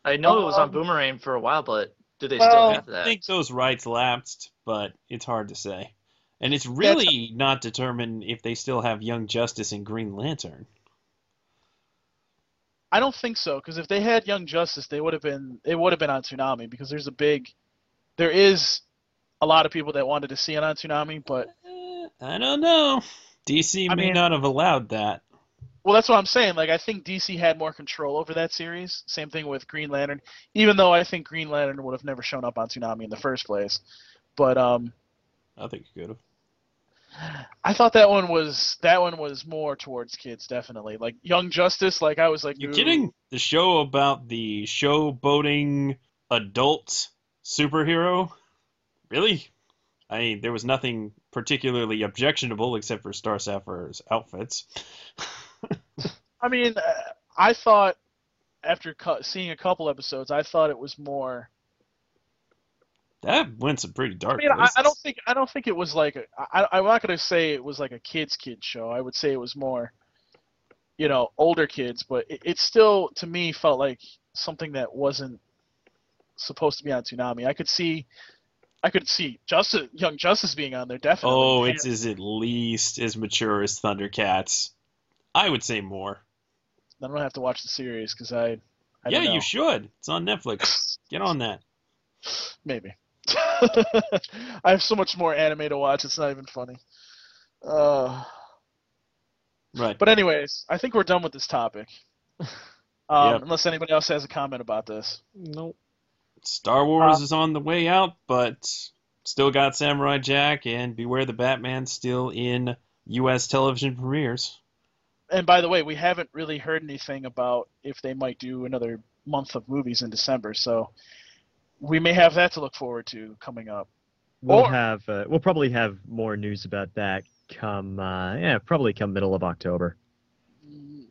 I know it was on Um, Boomerang for a while, but do they well, still have that? I think those rights lapsed, but it's hard to say. And it's really not determined if they still have Young Justice and Green Lantern. I don't think so because if they had Young Justice, they would have been it would have been on Toonami because there's a big, there is a lot of people that wanted to see it on Toonami, but I don't know. DC I may mean- not have allowed that. well, that's what I'm saying. Like I think DC had more control over that series. Same thing with Green Lantern, even though I think Green Lantern would have never shown up on Toonami in the first place. But um, I think you could have. I thought that one was that one was more towards kids, definitely. Like Young Justice, like I was like, You kidding? The show about the showboating adult superhero? Really? I mean, there was nothing particularly objectionable except for Star Sapphire's outfits. I mean, uh, I thought after cu- seeing a couple episodes, I thought it was more. That went some pretty I dark mean, I, places. I don't think I don't think it was like a, I, I'm not gonna say it was like a kids kid show. I would say it was more, you know, older kids, but it, it still to me felt like something that wasn't supposed to be on Toonami. I could see, I could see Justice, Young Justice being on there definitely. Oh, it's at least as mature as Thundercats. I would say more. I don't have to watch the series because I. I yeah, you should. It's on Netflix. Get on that. Maybe. I have so much more anime to watch. It's not even funny. Uh, Right. but anyways, I think we're done with this topic. Um, Yep. Unless anybody else has a comment about this. Nope. Star Wars Uh, is on the way out, but still got Samurai Jack and Beware the Batman still in U.S. television premieres. And by the way, we haven't really heard anything about if they might do another month of movies in December. So we may have that to look forward to coming up. We'll Or- have uh, we'll probably have more news about that come uh, yeah probably come middle of October.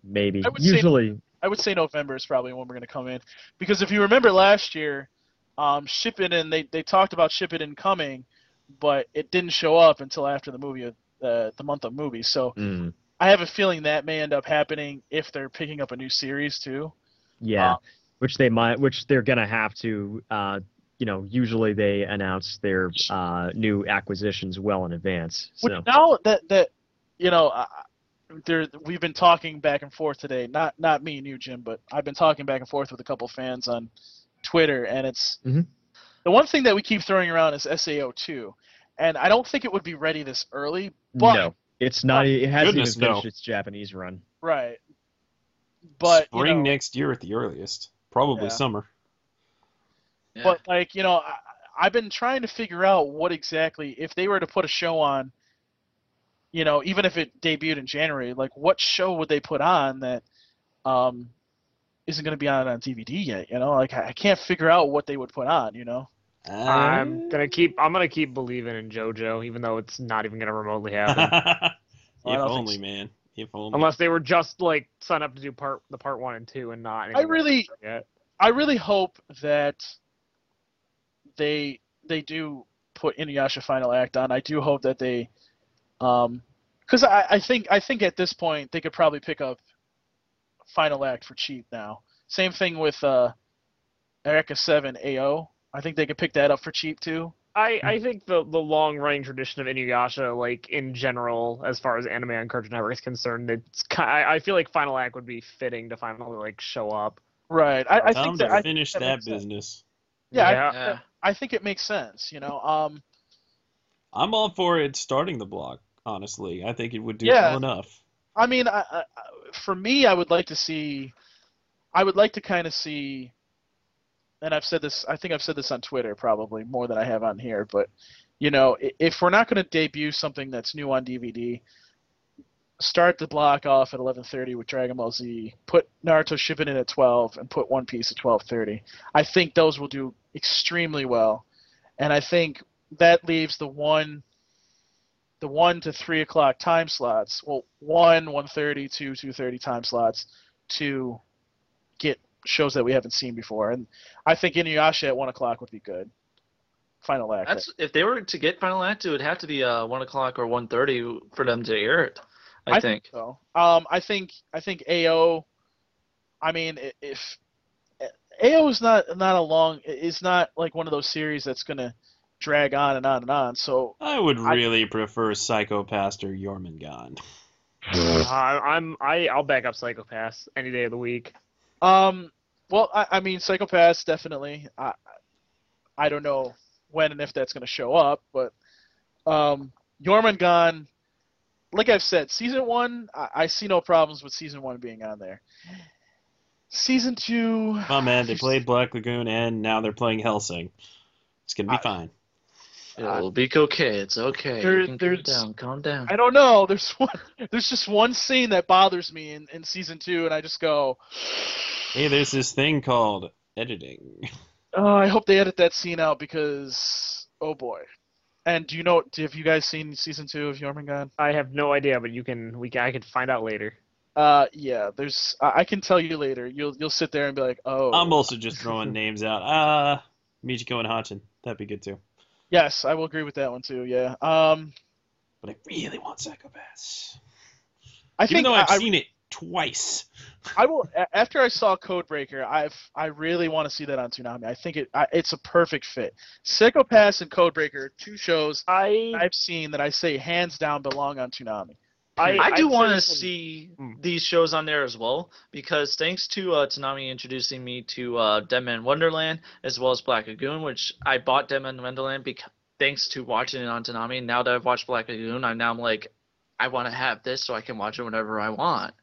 Maybe I would say- usually I would say November is probably when we're going to come in because if you remember last year, um, Shippuden they they talked about Shippuden coming, but it didn't show up until after the movie uh, the month of movies. So mm, I have a feeling that may end up happening if they're picking up a new series too. yeah, Uh, which they might which they're gonna have to uh, you know usually they announce their uh, new acquisitions well in advance. Which So now that that you know, I, there we've been talking back and forth today. Not not me and you, Jim, but I've been talking back and forth with a couple fans on Twitter, and it's Mhm. the one thing that we keep throwing around is SAO two, and I don't think it would be ready this early. But no, it's not. It hasn't Goodness, even finished no. its Japanese run. right, but you Spring know, next year at the earliest. Probably Yeah. summer. But like you know, I, I've been trying to figure out what exactly if they were to put a show on. You know, even if it debuted in January, like what show would they put on that um, isn't going to be on on DVD yet? You know, like I, I can't figure out what they would put on. You know, I'm gonna keep. I'm gonna keep believing in JoJo, even though it's not even gonna remotely happen. if I don't think only, so. man. If only. Unless they were just like signed up to do part the part one and two and not. I really. I really hope that they they do put Inuyasha Final Act on. I do hope that they, um, because I, I think I think at this point they could probably pick up Final Act for cheap now. Same thing with uh, Eureka Seven AO. I think they could pick that up for cheap too. I, I think the the long running tradition of Inuyasha, like in general, as far as anime on Cartoon Network is concerned, it's ki- I, I feel like Final Act would be fitting to finally like show up. Right. I, I Time think to that I think finish that that business. Yeah, Yeah. I, think I think it makes sense. You know, um, I'm all for it starting the block. Honestly, I think it would do Yeah. well enough. I mean, I, I, for me, I would like to see, I would like to kind of see, and I've said this, I think I've said this on Twitter probably more than I have on here, but you know, if we're not going to debut something that's new on DVD, start the block off at 11:30 with Dragon Ball Z, put Naruto Shippuden in at 12, and put One Piece at 12:30. I think those will do extremely well, and I think that leaves the one the one to three o'clock time slots. Well, one, 1:30, two 2:30 time slots to shows that we haven't seen before, and I think Inuyasha at one o'clock would be good. Final act. That's if they were to get Final Act, it would have to be uh one o'clock or one thirty for them to air it. I, think. so. Um, I think I think AO. I mean, if AO is not not a long, is not like one of those series that's gonna drag on and on and on. So I would really prefer Psycho-Pass or Jormungand. Uh, I'm I I'll back up Psycho-Pass any day of the week. Um, well, I, I mean, Psycho-Pass definitely. I, I don't know when and if that's going to show up, but um, Jormungand, like I've said, season one, I, I see no problems with season one being on there. Season two, Oh man, they played Black Lagoon and now they're playing Hellsing. It's gonna be fine. It'll be okay. It's okay. There- you can calm down. Calm down. I don't know. There's one, there's just one scene that bothers me in, in season two, and I just go, Hey, there's this thing called editing. oh, I hope they edit that scene out because, oh boy. And do you know? Have you guys seen season two of Jormungand? I have no idea, but you can we can, I could find out later. Uh, yeah. There's. I I can tell you later. You'll you'll sit there and be like, oh. I'm also just throwing names out. Uh Michiko and Hatchin. That'd be good too. Yes, I will agree with that one too. Yeah. Um, But I really want Psycho-Pass. I Even think though I've I, seen it twice. I will. After I saw Codebreaker, I've I really want to see that on Toonami. I think it I, it's a perfect fit. Psycho-Pass and Codebreaker, are two shows I I've seen that I say hands down belong on Toonami. I, I- do want to see Hmm. these shows on there as well because thanks to uh, Toonami introducing me to uh, Deadman Wonderland as well as Black Lagoon, which I bought Deadman Wonderland because thanks to watching it on Toonami. Now that I've watched Black Lagoon, I'm now like, I want to have this so I can watch it whenever I want.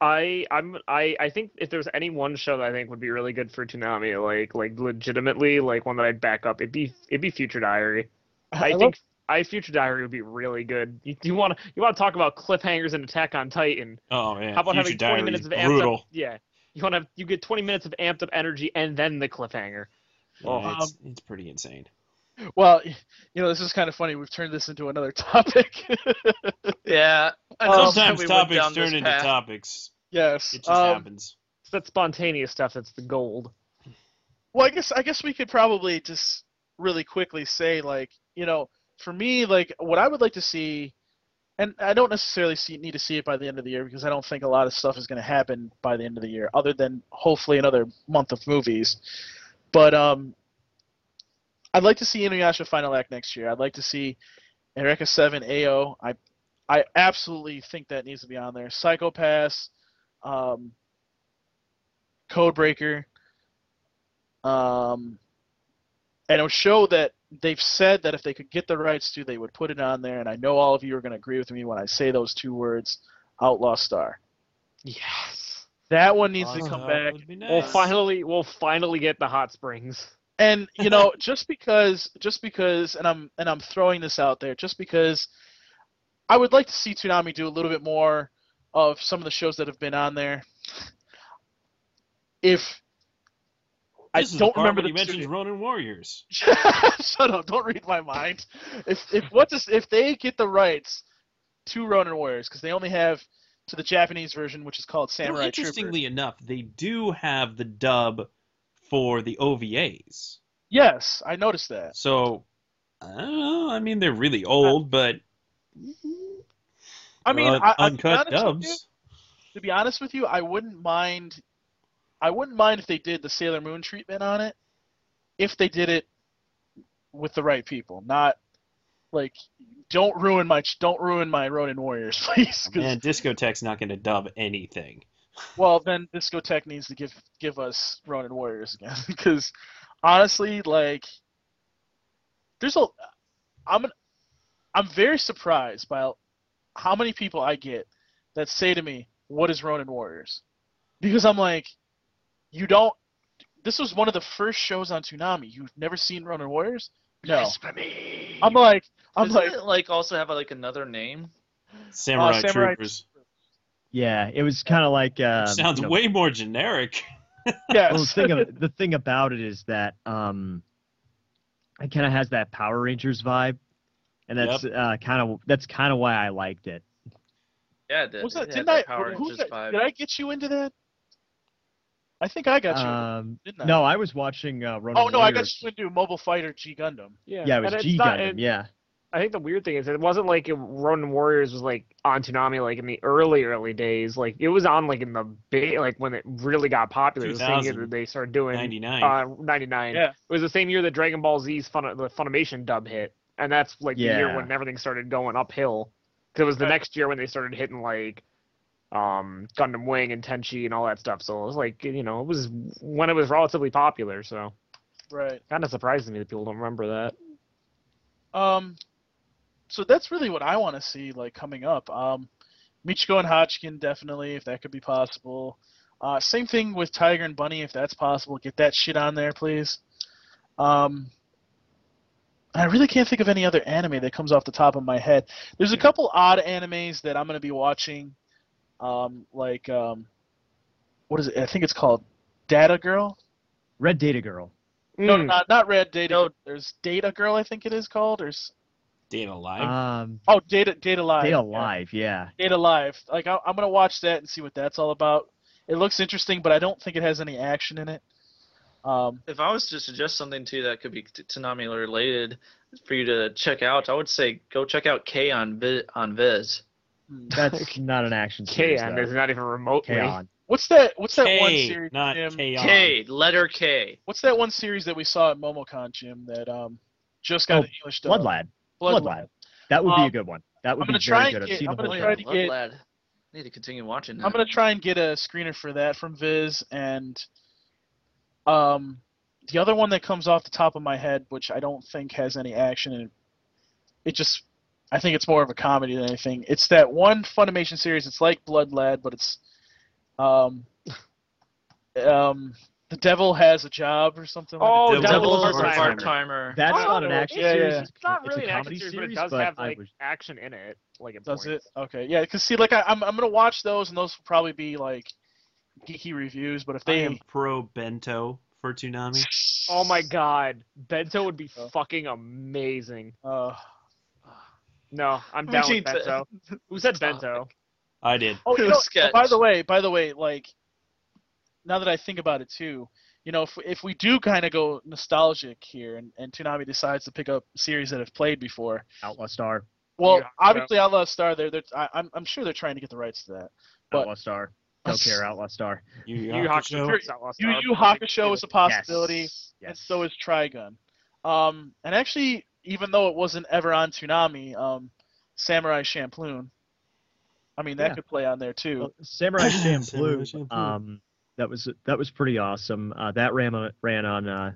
I I'm I I think if there's any one show that I think would be really good for Toonami, like like legitimately like one that I'd back up, it'd be it'd be Future Diary. I, love- think I Future Diary would be really good. You, you want to you want to talk about cliffhangers and Attack on Titan? Oh man. How about Future having 20 Diary minutes of amped brutal. up? Yeah, you want to you get 20 minutes of amped up energy and then the cliffhanger. Oh, Yeah, it's, it's pretty insane. Well, you know, this is kind of funny. We've turned this into another topic. Yeah. I Sometimes we topics turn into path. topics. yes. It just um, happens. It's that spontaneous stuff that's the gold. Well, I guess I guess we could probably just really quickly say like, you know, for me, like what I would like to see, and I don't necessarily see, need to see it by the end of the year because I don't think a lot of stuff is going to happen by the end of the year, other than hopefully another month of movies. But um, I'd like to see Inuyasha Final Act next year. I'd like to see Eureka Seven AO. I I absolutely think that needs to be on there. Psycho-Pass, um, Codebreaker, um, and it'll show that they've said that if they could get the rights to, they would put it on there. And I know all of you are going to agree with me when I say those two words, Outlaw Star. Yes. That one needs to come back. would We'll finally we'll finally get the hot springs. And you know, just because, just because, and I'm and I'm throwing this out there, just because I would like to see Toonami do a little bit more of some of the shows that have been on there. If I don't remember the he mentions Ronin Warriors. Shut up! Don't read my mind. If if what this, if they get the rights to Ronin Warriors, because they only have to the Japanese version, which is called Well, Samurai Trooper. interestingly enough, they do have the dub for the OVAs. Yes, I noticed that. So, I don't know. I mean, they're really old, uh, but I mean, un- I, uncut you, dubs. to be honest with you, I wouldn't mind. I wouldn't mind if they did the Sailor Moon treatment on it, if they did it with the right people, not like don't ruin my don't ruin my Ronin Warriors, please. 'cause- Man, Discotek's not going to dub anything. Well, then Discotek needs to give give us Ronin Warriors again because honestly, like, there's a I'm an, I'm very surprised by how many people I get that say to me, "What is Ronin Warriors?" Because I'm like, you don't. This was one of the first shows on Toonami. You've never seen Ronin Warriors? No. I'm like, I'm Doesn't like, it like also have like another name? Samurai, Samurai Troopers. Yeah, it was kind of like. Uh, Sounds you know, way more generic. yes. Well, the thing, of, the thing about it is that um, it kind of has that Power Rangers vibe, and that's uh, kind of that's kind of why I liked it. Yeah, it did. was that? Didn't I? Power who- Rangers vibe. Did I get you into that? I think I got you. Um, didn't I? no, I was watching uh, Ronin Oh no, I got you into Mobile Fighter G Gundam. Yeah, Yeah, it was and it's G not- Gundam. Yeah, I think the weird thing is it wasn't like it, Ronin Warriors was like on Toonami like in the early early days. Like it was on like in the big like when it really got popular. It was the same year 2000. that they started doing 99. Uh, 99. Yeah. It was the same year that Dragon Ball Z's Fun the Funimation dub hit, and that's like the year when everything started going uphill. Because it was the Right. next year when they started hitting like um Gundam Wing and Tenchi and all that stuff. So it was like you know it was when it was relatively popular. So Right. kind of surprising me that people don't remember that. Um, so that's really what I want to see like coming up. Um, Michiko and Hatchin definitely, if that could be possible. Uh, same thing with Tiger and Bunny, if that's possible. Get that shit on there, please. Um, I really can't think of any other anime that comes off the top of my head. There's a couple odd animes that I'm going to be watching, um, like um, what is it? I think it's called Data Girl. Red Data Girl. No, Mm. not not Red Data. There's Data Girl, I think it is called. There's Date A Live. Um, oh Data Date A Live. Data yeah. Live. Yeah. Date A Live. Like I, I'm gonna watch that and see what that's all about. It looks interesting, but I don't think it has any action in it. Um, If I was to suggest something to you that could be t- Toonami related for you to check out, I would say go check out K on Vi- on Viz. That's not an action K series. and though. there's not even remotely. K-On. what's that? What's that one series? not Jim? K-On. K, letter K. What's that one series that we saw at MomoCon, Jim? That um just got Oh, an English dub. Blood Lad. Blood Blood Lad. Lad. That would be Um, a good one. That would I'm be gonna try very and good. I've get- seen I'm the gonna try thing. to get- Blood Lad. Need to continue watching that. I'm gonna try and get a screener for that from Viz and um the other one that comes off the top of my head, which I don't think has any action and it just I think it's more of a comedy than anything. It's that one Funimation series. It's like Blood Lad, but it's um um the devil has a job or something. Oh, like that. Devil Devil's is a a part Part-Timer. timer. That's Oh, not an action yeah, series. yeah. It's not It's really a an action series, series, but it does have like was- action in it. Like it Does it? Okay, yeah. Cause see, like I, I'm I'm gonna watch those, and those will probably be like geeky reviews. But if I they am pro Bento for Toonami. Oh my god, Bento would be Oh. fucking amazing. uh, No, I'm down with Eugene Bento. Who said Bento? I did. Oh, you know, by the way, by the way, like now that I think about it too, you know, if if we do kind of go nostalgic here, and and Toonami decides to pick up series that have played before, Outlaw Star. well, Yeah, obviously Outlaw Star, they're they're I, I'm I'm sure they're trying to get the rights to that. But- Outlaw Star. Don't care. Outlaw Star. Yu Yu Yu Yu Hakusho. Hakusho is Yu Yu Hakusho is a possibility, Yes. and so is Trigun. Um, and actually, even though it wasn't ever on Toonami, um, Samurai Champloo I mean, that Yeah. could play on there too. Well, Samurai Samurai Champloo. Champloo. Um, that was that was pretty awesome. Uh, that ran on, ran on uh,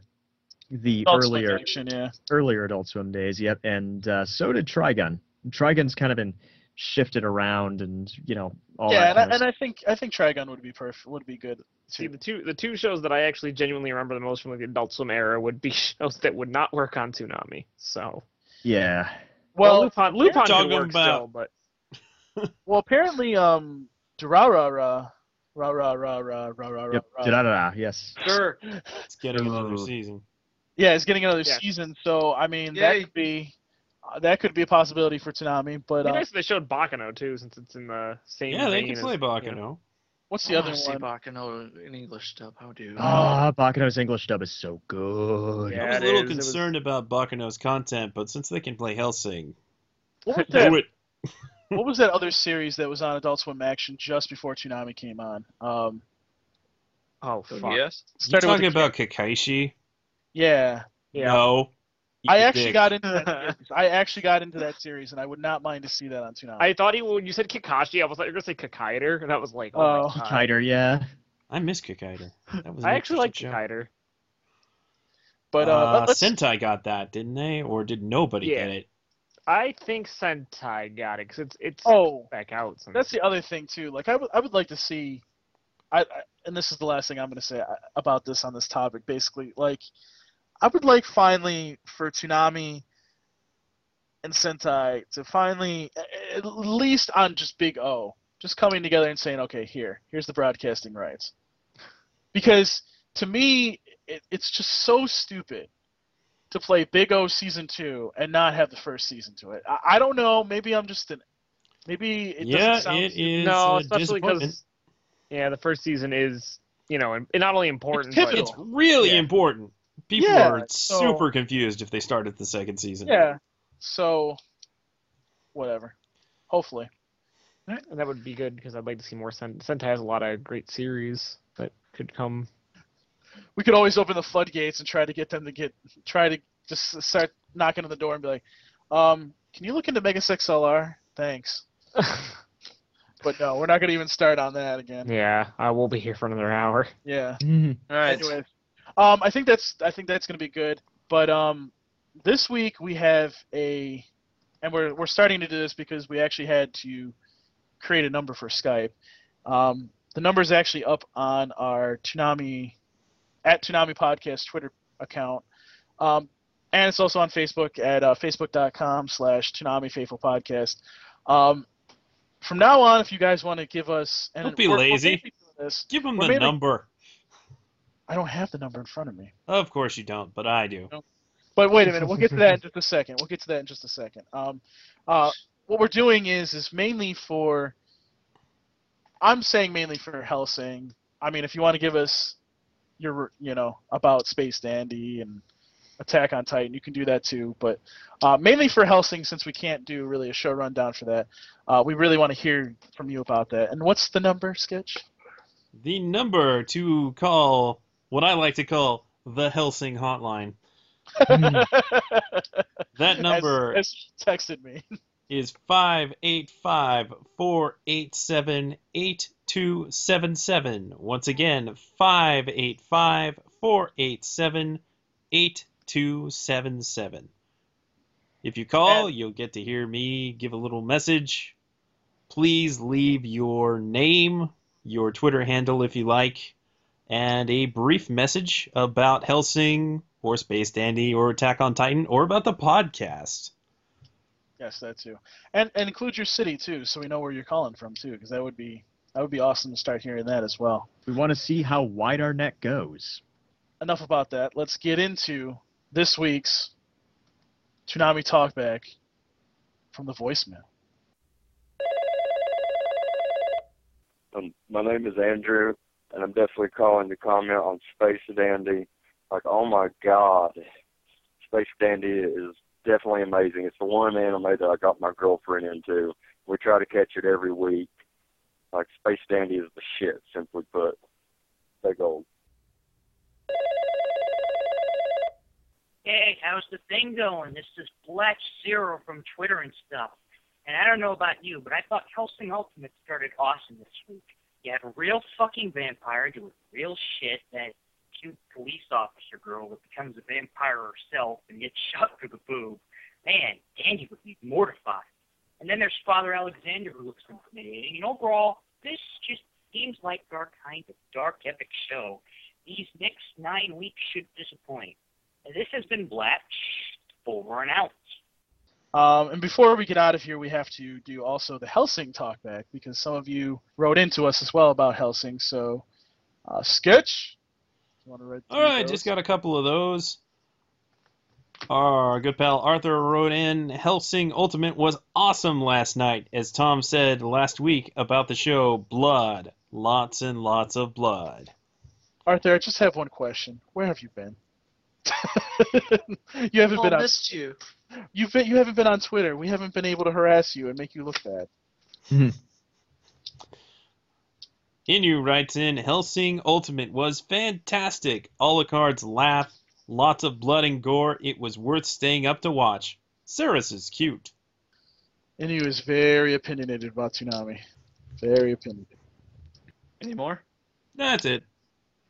the Adult earlier action, yeah. earlier Adult Swim days. Yep, and uh, so did Trigun. Trigun's kind of been shifted around, and you know all yeah, that. and I, kind of and I think I think Trigun would be perfect. Would be good. See, the two the two shows that I actually genuinely remember the most from the Adult Swim era would be shows that would not work on Toonami. So yeah. well, Well, Lupin Lupin could talking work about- still, but well, apparently, um, Durara, ra ra ra ra ra ra ra Yep. ra. Da-da-da-da, Yes. Sure. It's getting another season. Yeah, it's getting another Yeah. season, so I mean Yay. that could be that could be a possibility for Toonami. But it'd uh, nice they showed Baccano too, since it's in the same. Yeah, they vein can as, play you know. Baccano. what's the I other wanna see one? Baccano in English dub. How do? Ah, Baccano's English dub is so good. Yeah, I was a little is. It was- concerned about Baccano's content, but since they can play Hellsing, What was that? do it. what was that other series that was on Adult Swim Action just before Toonami came on? Um, Oh fuck. yes. You started with talking about Kakashi? yeah. Yeah. No. Eat I actually dick. got into that. series. I actually got into that series, and I would not mind to see that on Toonami. I thought he when you said Kakashi, I was like you're gonna say Kikaider, and that was like oh, Oh. my god. Kiter, yeah. I miss Kikaider. That was I actually like interesting. Kikaider. but uh, Uh, let- let's, Sentai got that, didn't they? Or did nobody Yeah. get it? I think Sentai got it because it's it's oh, back out. Since, that's the other thing too. Like I would, I would like to see. I, I and this is the last thing I'm going to say uh, about this on this topic. Basically, like I would like finally for Toonami and Sentai to finally, at least on just Big O, just coming together and saying, okay, here, here's the broadcasting rights. Because to me, it, it's just so stupid to play Big O season two and not have the first season to it. I, I don't know. Maybe I'm just an. Maybe it yeah, doesn't sound. it is. no, a especially disappointment. because yeah, the first season is you know and not only important It's but. It's really Yeah. important. People Yeah, are so- super confused if they start at the second season. Yeah. So, whatever. Hopefully. and that would be good because I'd like to see more. Sen- Sentai has a lot of great series that could come. We could always open the floodgates and try to get them to get try to just start knocking on the door and be like, um, can you look into Megas XLR? Thanks. But no, we're not gonna even start on that again. yeah, I will be here for another hour. Yeah. Mhm. All right. Anyways, um, I think that's I think that's gonna be good. But um, this week we have a, and we're we're starting to do this because we actually had to create a number for Skype. Um, the number is actually up on our Toonami at Toonami Podcast Twitter account, um, and it's also on Facebook at uh, facebook.com slash Toonami Faithful Podcast. Um, from now on, if you guys want to give us, and Don't be lazy. this- Give them the mainly- number. I don't have the number in front of me. Of course you don't, but I do. But wait a minute, we'll get to that in just a second. We'll get to that in just a second. Um, uh, what we're doing is is mainly for. I'm saying mainly for Hellsing. I mean, if you want to give us your, you know, about Space Dandy and Attack on Titan, you can do that too. But uh, mainly for Hellsing, since we can't do really a show rundown for that, uh, we really want to hear from you about that. And what's the number, Sketch? The number to call what I like to call the Hellsing hotline. That number as, as texted me. is 585-487-8277. Once again, 585-487-8277. If you call, you'll get to hear me give a little message. Please leave your name, your Twitter handle if you like, and a brief message about Hellsing or Space Dandy or Attack on Titan or about the podcast. Yes, that too, and and include your city too, so we know where you're calling from too, because that would be that would be awesome to start hearing that as well. We want to see how wide our net goes. Enough about that. Let's get into this week's Toonami Talkback from the voicemail. Um, my name is Andrew, and I'm definitely calling to comment on Space Dandy. Like, oh my God, Space Dandy is definitely amazing. It's the one anime that I got my girlfriend into. We try to catch it every week. Like, Space Dandy is the shit, simply put. Stay gold. Hey, how's the thing going? This is Black Zero from Twitter and stuff. And I don't know about you, but I thought Hellsing Ultimate started awesome this week. You have a real fucking vampire doing real shit that cute police officer girl that becomes a vampire herself and gets shot through the boob. Man, Dandy would be mortified. And then there's Father Alexander who looks intimidating. And overall, this just seems like our kind of dark epic show. These next nine weeks should disappoint. This has been Blatch, over and out. Um, and before we get out of here, we have to do also the Hellsing talkback because some of you wrote into us as well about Hellsing. So, uh, sketch. You want to read All right, just got a couple of those. Our good pal Arthur wrote in Hellsing Ultimate was awesome last night, as Tom said last week about the show Blood. Lots and lots of blood. Arthur, I just have one question. Where have you been? you haven't been on. missed you. You've been, you haven't been on Twitter. We haven't been able to harass you and make you look bad. Inu writes in Hellsing Ultimate was fantastic. Alucard's laugh, lots of blood and gore. It was worth staying up to watch. Seras is cute. Inu he was very opinionated about Toonami. Very opinionated. Any more? That's it.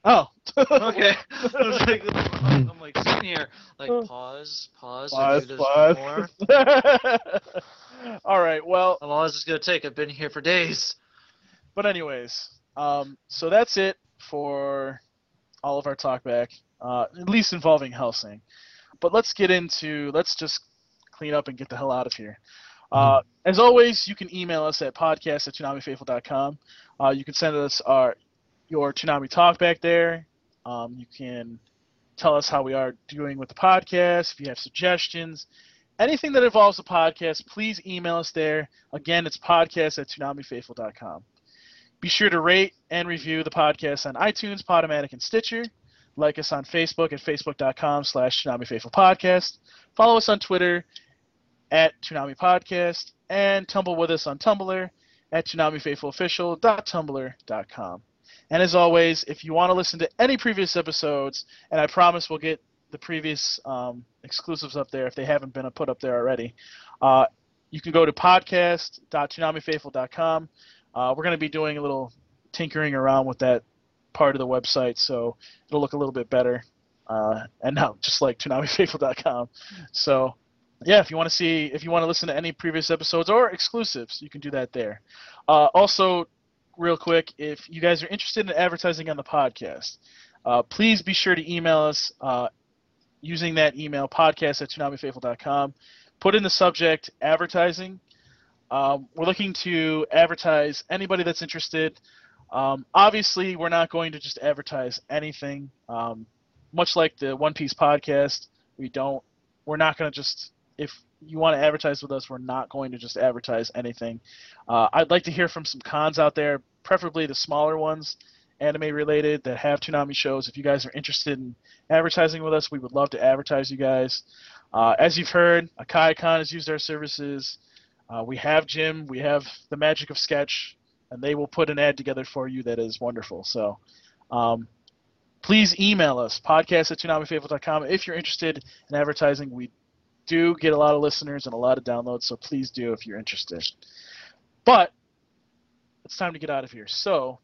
Oh. okay. I was like, I'm, I'm like sitting here, like pause, pause. Pause, knew pause. more. All right. Well, How long is this gonna take? I've been here for days. But anyways, um, so that's it for all of our talk back, uh, at least involving Hellsing. But let's get into let's just clean up and get the hell out of here. Uh, as always, you can email us at podcast at toonamifaithful.com. Uh, you can send us our your Toonami talk back there. Um, you can tell us how we are doing with the podcast. If you have suggestions, anything that involves the podcast, please email us there. Again, it's podcast at toonamifaithful.com. Be sure to rate and review the podcast on iTunes, Podomatic, and Stitcher. Like us on Facebook at facebook.com slash Podcast. Follow us on Twitter at Toonami Podcast. And tumble with us on Tumblr at ToonamiFaithfulOfficial.tumblr.com. And as always, if you want to listen to any previous episodes, and I promise we'll get the previous um, exclusives up there if they haven't been put up there already, uh, you can go to podcast.toonamifaithful.com. Uh, we're going to be doing a little tinkering around with that part of the website, so it'll look a little bit better. Uh, and now, just like ToonamiFaithful.com. So, yeah, if you want to see, if you want to listen to any previous episodes or exclusives, you can do that there. Uh, also, real quick, if you guys are interested in advertising on the podcast, uh, please be sure to email us uh, using that email, podcast at toonamifaithful.com. Put in the subject advertising. Um, we're looking to advertise anybody that's interested. Um, obviously, we're not going to just advertise anything. Um, much like the One Piece podcast, we don't. We're not going to just. If you want to advertise with us, we're not going to just advertise anything. Uh, I'd like to hear from some cons out there, preferably the smaller ones, anime related that have Toonami shows. If you guys are interested in advertising with us, we would love to advertise you guys. Uh, as you've heard, Akai Con has used our services. Uh, we have Jim, we have the magic of sketch, and they will put an ad together for you that is wonderful. So um, please email us, podcast at toonamifaithful.com. If you're interested in advertising, we do get a lot of listeners and a lot of downloads, so please do if you're interested. But it's time to get out of here. So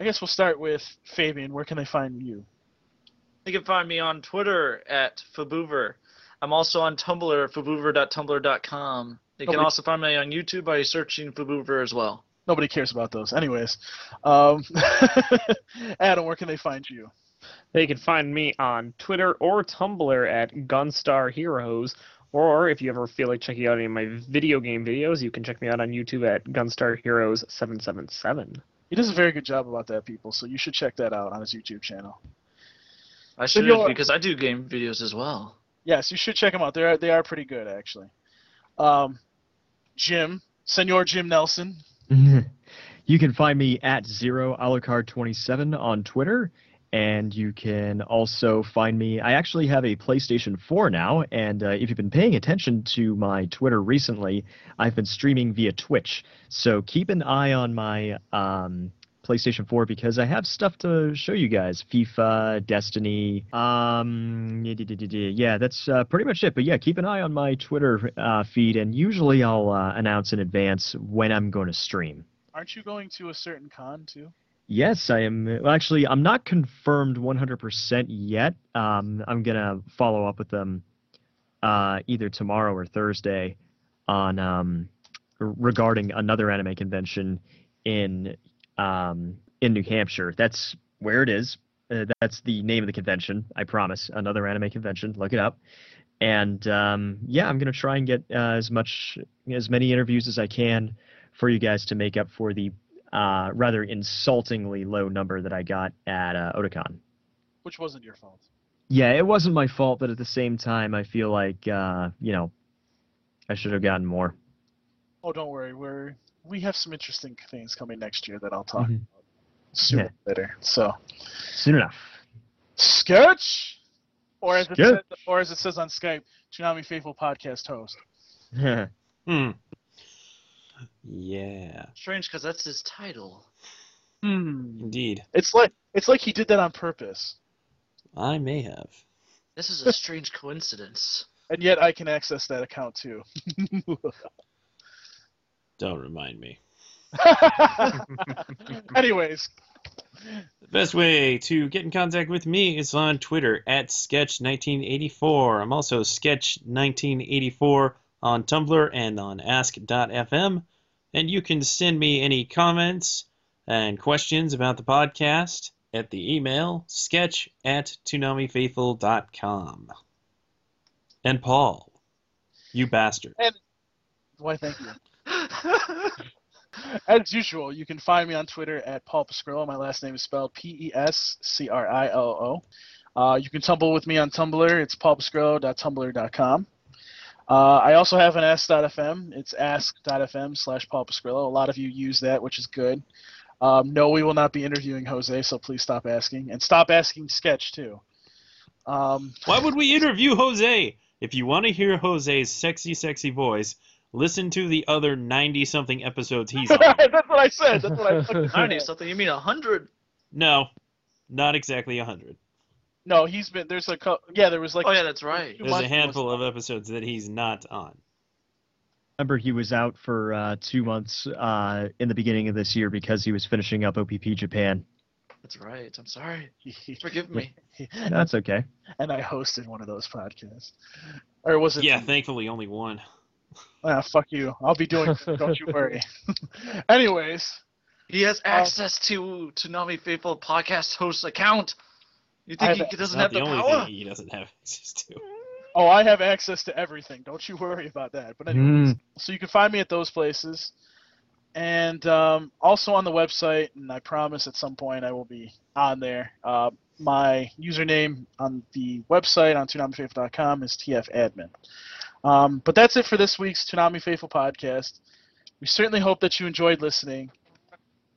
I guess we'll start with Fabian. Where can they find you? You can find me on Twitter at Faboover. I'm also on Tumblr, faboover.tumblr.com. You can Nobody- also find me on YouTube by searching Faboover as well. Nobody cares about those. Anyways, um, Adam, where can they find you? They can find me on Twitter or Tumblr at Gunstar Heroes. Or if you ever feel like checking out any of my video game videos, you can check me out on YouTube at Gunstar Heroes 777. He does a very good job about that, people. So you should check that out on his YouTube channel. I should because I do game videos as well. Yes, you should check them out. They are they are pretty good actually. Um, Jim, Senor Jim Nelson. you can find me at zero alucard27 on Twitter, and you can also find me. I actually have a PlayStation 4 now, and uh, if you've been paying attention to my Twitter recently, I've been streaming via Twitch. So keep an eye on my um, PlayStation 4 because I have stuff to show you guys. FIFA, Destiny. Um, yeah, that's uh, pretty much it. But yeah, keep an eye on my Twitter uh, feed, and usually I'll uh, announce in advance when I'm going to stream. Aren't you going to a certain con too? Yes, I am. Well, actually, I'm not confirmed 100% yet. Um, I'm gonna follow up with them uh, either tomorrow or Thursday on um, regarding another anime convention in um, in New Hampshire. That's where it is. Uh, that's the name of the convention. I promise. Another anime convention. Look it up. And um, yeah, I'm gonna try and get uh, as much as many interviews as I can for you guys to make up for the uh, rather insultingly low number that I got at uh, Otakon. Which wasn't your fault. Yeah, it wasn't my fault, but at the same time, I feel like uh, you know, I should have gotten more. Oh, don't worry. We're we have some interesting things coming next year that I'll talk Mhm. about sooner Yeah. later. So Soon enough. sketch, or as it says, or as it says on Skype, Toonami Faithful podcast host. Hmm. Yeah. Strange, because that's his title. Hmm. Indeed. It's like it's like he did that on purpose, I may have. This is a strange coincidence. and yet I can access that account too. Don't remind me. Anyways, The best way to get in contact with me is on Twitter at Sketch1984. I'm also Sketch1984 on Tumblr and on Ask.fm. And you can send me any comments and questions about the podcast at the email sketch at ToonamiFaithful.com. And Paul, you bastard. and why, thank you. As usual, you can find me on Twitter at Paul Pescrillo. My last name is spelled P E S C R I L O. Uh, you can tumble with me on Tumblr. It's paulpescrillo.tumblr.com. Uh, I also have an ask.fm. It's ask.fm slash Paul Pescrillo. A lot of you use that, which is good. Um, no, we will not be interviewing Jose, so please stop asking. And stop asking Sketch, too. Um, Why would we interview Jose? If you want to hear Jose's sexy, sexy voice, listen to the other 90 something episodes he's on. That's what I said. That's what I fucking Ninety said. something. You mean a hundred? No, not exactly 100. No, he's been. There's a. co- Yeah, there was like. Oh yeah, that's right. two There's a handful of episodes that he's not on. Remember, he was out for uh, two months uh, in the beginning of this year because he was finishing up OPP Japan. That's right. I'm sorry. Forgive me. That's okay. and I hosted one of those podcasts. Or was it? Yeah, thankfully only one. Ah, fuck you. I'll be doing. don't you worry. Anyways, He has Uh, access to Toonami Faithful podcast host account. You think have- he doesn't have the the only power? thing he doesn't have access to. oh, I have access to everything. Don't you worry about that. But anyways, so you can find me at those places, and um, also on the website. And I promise at some point I will be on there. Uh, my username on the website on ToonamiFaithful.com is tfadmin. Um, but that's it for this week's Toonami Faithful podcast. We certainly hope that you enjoyed listening.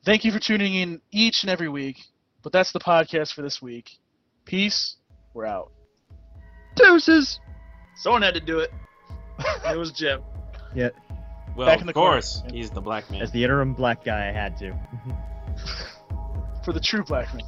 Thank you for tuning in each and every week. But that's the podcast for this week. Peace. We're out. Deuces. Someone had to do it. It was Jim. Yeah. Well, Back in of the corner. course, he's the black man. As the interim black guy, I had to. For the true black man.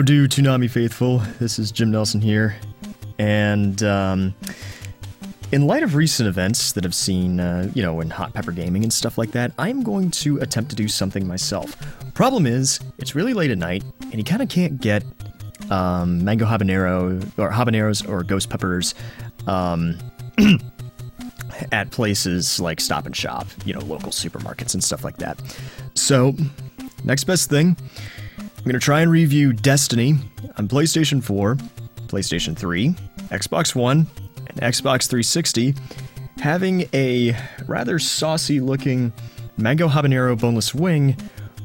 How do Toonami faithful? This is Jim Nelson here, and um, in light of recent events that I've seen, uh, you know, in Hot Pepper Gaming and stuff like that, I'm going to attempt to do something myself. Problem is, it's really late at night, and you kind of can't get um, mango habanero or habaneros or ghost peppers um, at places like Stop and Shop, you know, local supermarkets and stuff like that. So, next best thing, I'm going to try and review Destiny on PlayStation 4, PlayStation 3, Xbox One, and Xbox 360, having a rather saucy looking mango habanero boneless wing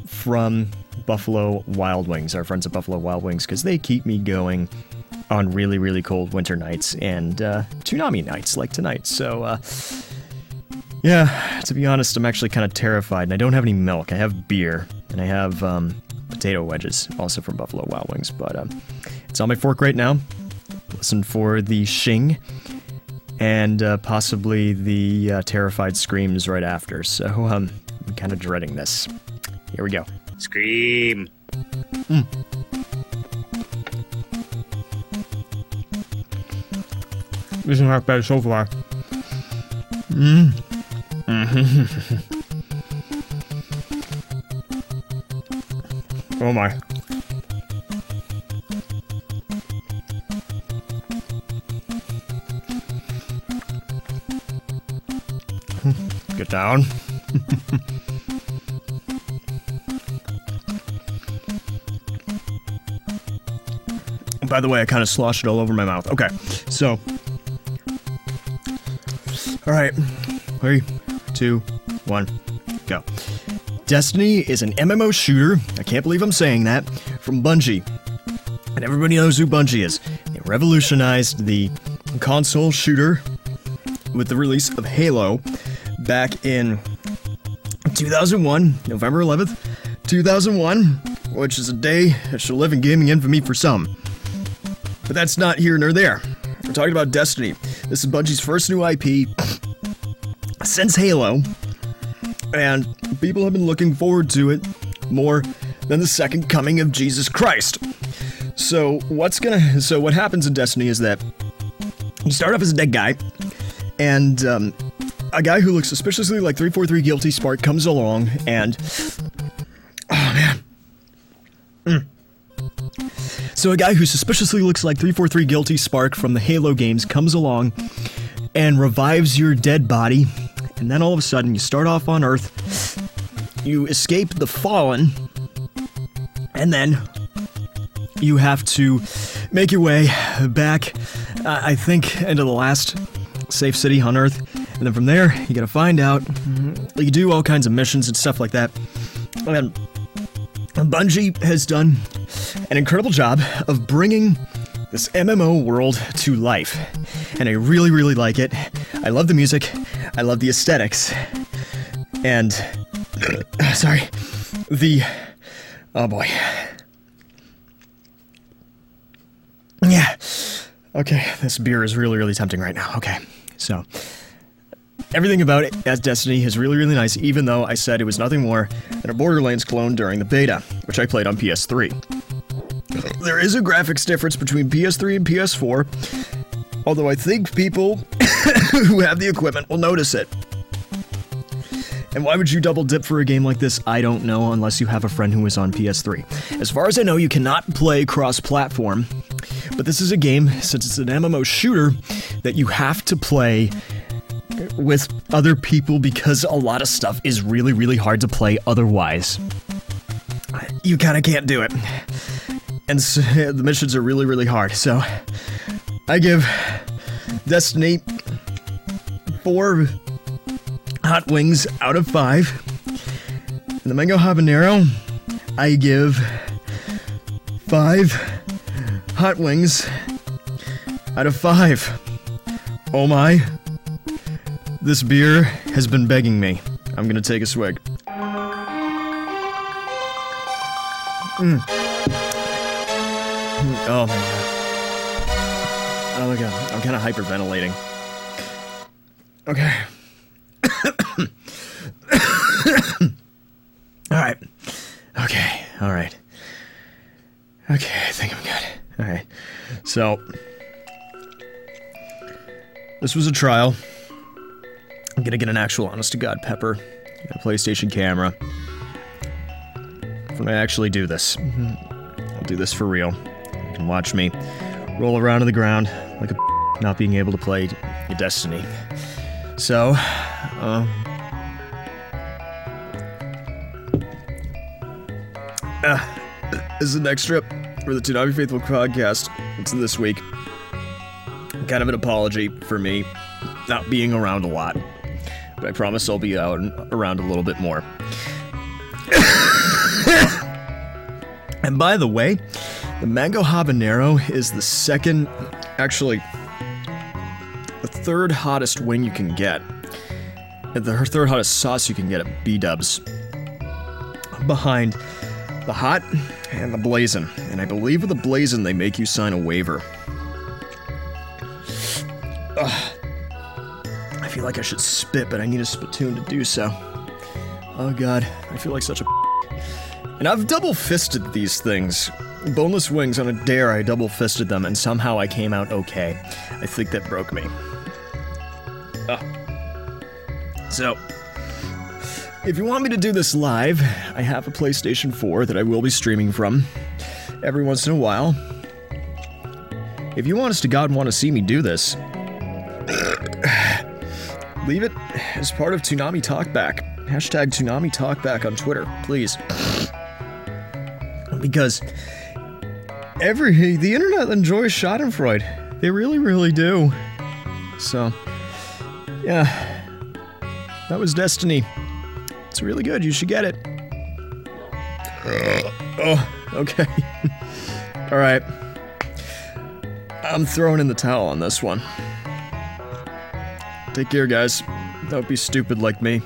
from Buffalo Wild Wings, our friends at Buffalo Wild Wings, because they keep me going on really, really cold winter nights and uh, Toonami nights like tonight. So, uh, yeah, to be honest, I'm actually kind of terrified. And I don't have any milk. I have beer, and I have um, potato wedges, also from Buffalo Wild Wings. But um, it's on my fork right now. Listen for the shing and uh, possibly the uh, terrified screams right after. So um, I'm kind of dreading this. Here we go. Scream. Mm. This is not bad so far. Mm. oh my. Get down. By the way, I kind of sloshed it all over my mouth. Okay, so. All right, three, two, one, go. Destiny is an MMO shooter. I can't believe I'm saying that. From Bungie. And everybody knows who Bungie is. They revolutionized the console shooter with the release of Halo back in 2001, November 11th, 2001, which is a day that shall live in gaming infamy for some. But that's not here nor there. We're talking about Destiny. This is Bungie's first new IP since Halo, and people have been looking forward to it more than the second coming of Jesus Christ. So what's gonna? So what happens in Destiny is that you start off as a dead guy, and um, a guy who looks suspiciously like 343 Guilty Spark comes along and. Oh, man. Mm. So, a guy who suspiciously looks like 343 Guilty Spark from the Halo games comes along and revives your dead body. And then all of a sudden, you start off on Earth, you escape the Fallen, and then you have to make your way back, uh, I think, into the last safe city on Earth. And then from there, you gotta find out. You do all kinds of missions and stuff like that. And Bungie has done an incredible job of bringing this MMO world to life. And I really, really like it. I love the music, I love the aesthetics, and. sorry. The. Oh boy. Yeah. Okay, this beer is really, really tempting right now. Okay, so. Everything about it as Destiny is really, really nice, even though I said it was nothing more than a Borderlands clone during the beta, which I played on PS3. There is a graphics difference between PS3 and PS4, although I think people who have the equipment will notice it. And why would you double dip for a game like this? I don't know, unless you have a friend who is on PS3. As far as I know, you cannot play cross platform, but this is a game, since it's an MMO shooter, that you have to play with other people because a lot of stuff is really, really hard to play otherwise. You kind of can't do it. And so, the missions are really, really hard. So, I give Destiny four hot wings out of five. And the mango habanero, I give five hot wings out of five. Oh my. This beer has been begging me. I'm gonna take a swig. Mm. Oh my god. Oh my god. I'm kind of hyperventilating. Okay. all right. Okay. All right. Okay. I think I'm good. All right. So, this was a trial. I'm gonna get an actual honest to God pepper, a PlayStation camera. When I actually do this, I'll do this for real. You can watch me roll around on the ground like a not being able to play Destiny. So, um, uh, as the next trip for the Toonami Faithful podcast, it's this week. Kind of an apology for me not being around a lot, but I promise I'll be out and around a little bit more. and by the way, the mango habanero is the second, actually, third hottest wing you can get. The third hottest sauce you can get at B Dubs. Behind the hot and the blazing. And I believe with the blazing, they make you sign a waiver. Ugh. I feel like I should spit, but I need a spittoon to do so. Oh god, I feel like such a. And I've double fisted these things. Boneless wings on a dare, I double fisted them, and somehow I came out okay. I think that broke me. Ugh. So, if you want me to do this live, I have a PlayStation 4 that I will be streaming from every once in a while. If you honest to God want to see me do this, leave it as part of Toonami Talkback. Hashtag Toonami Talkback on Twitter, please. Because every the internet enjoys Schadenfreude. They really, really do. So, yeah, that was Destiny. It's really good. You should get it. oh, okay. All right. I'm throwing in the towel on this one. Take care, guys. Don't be stupid like me.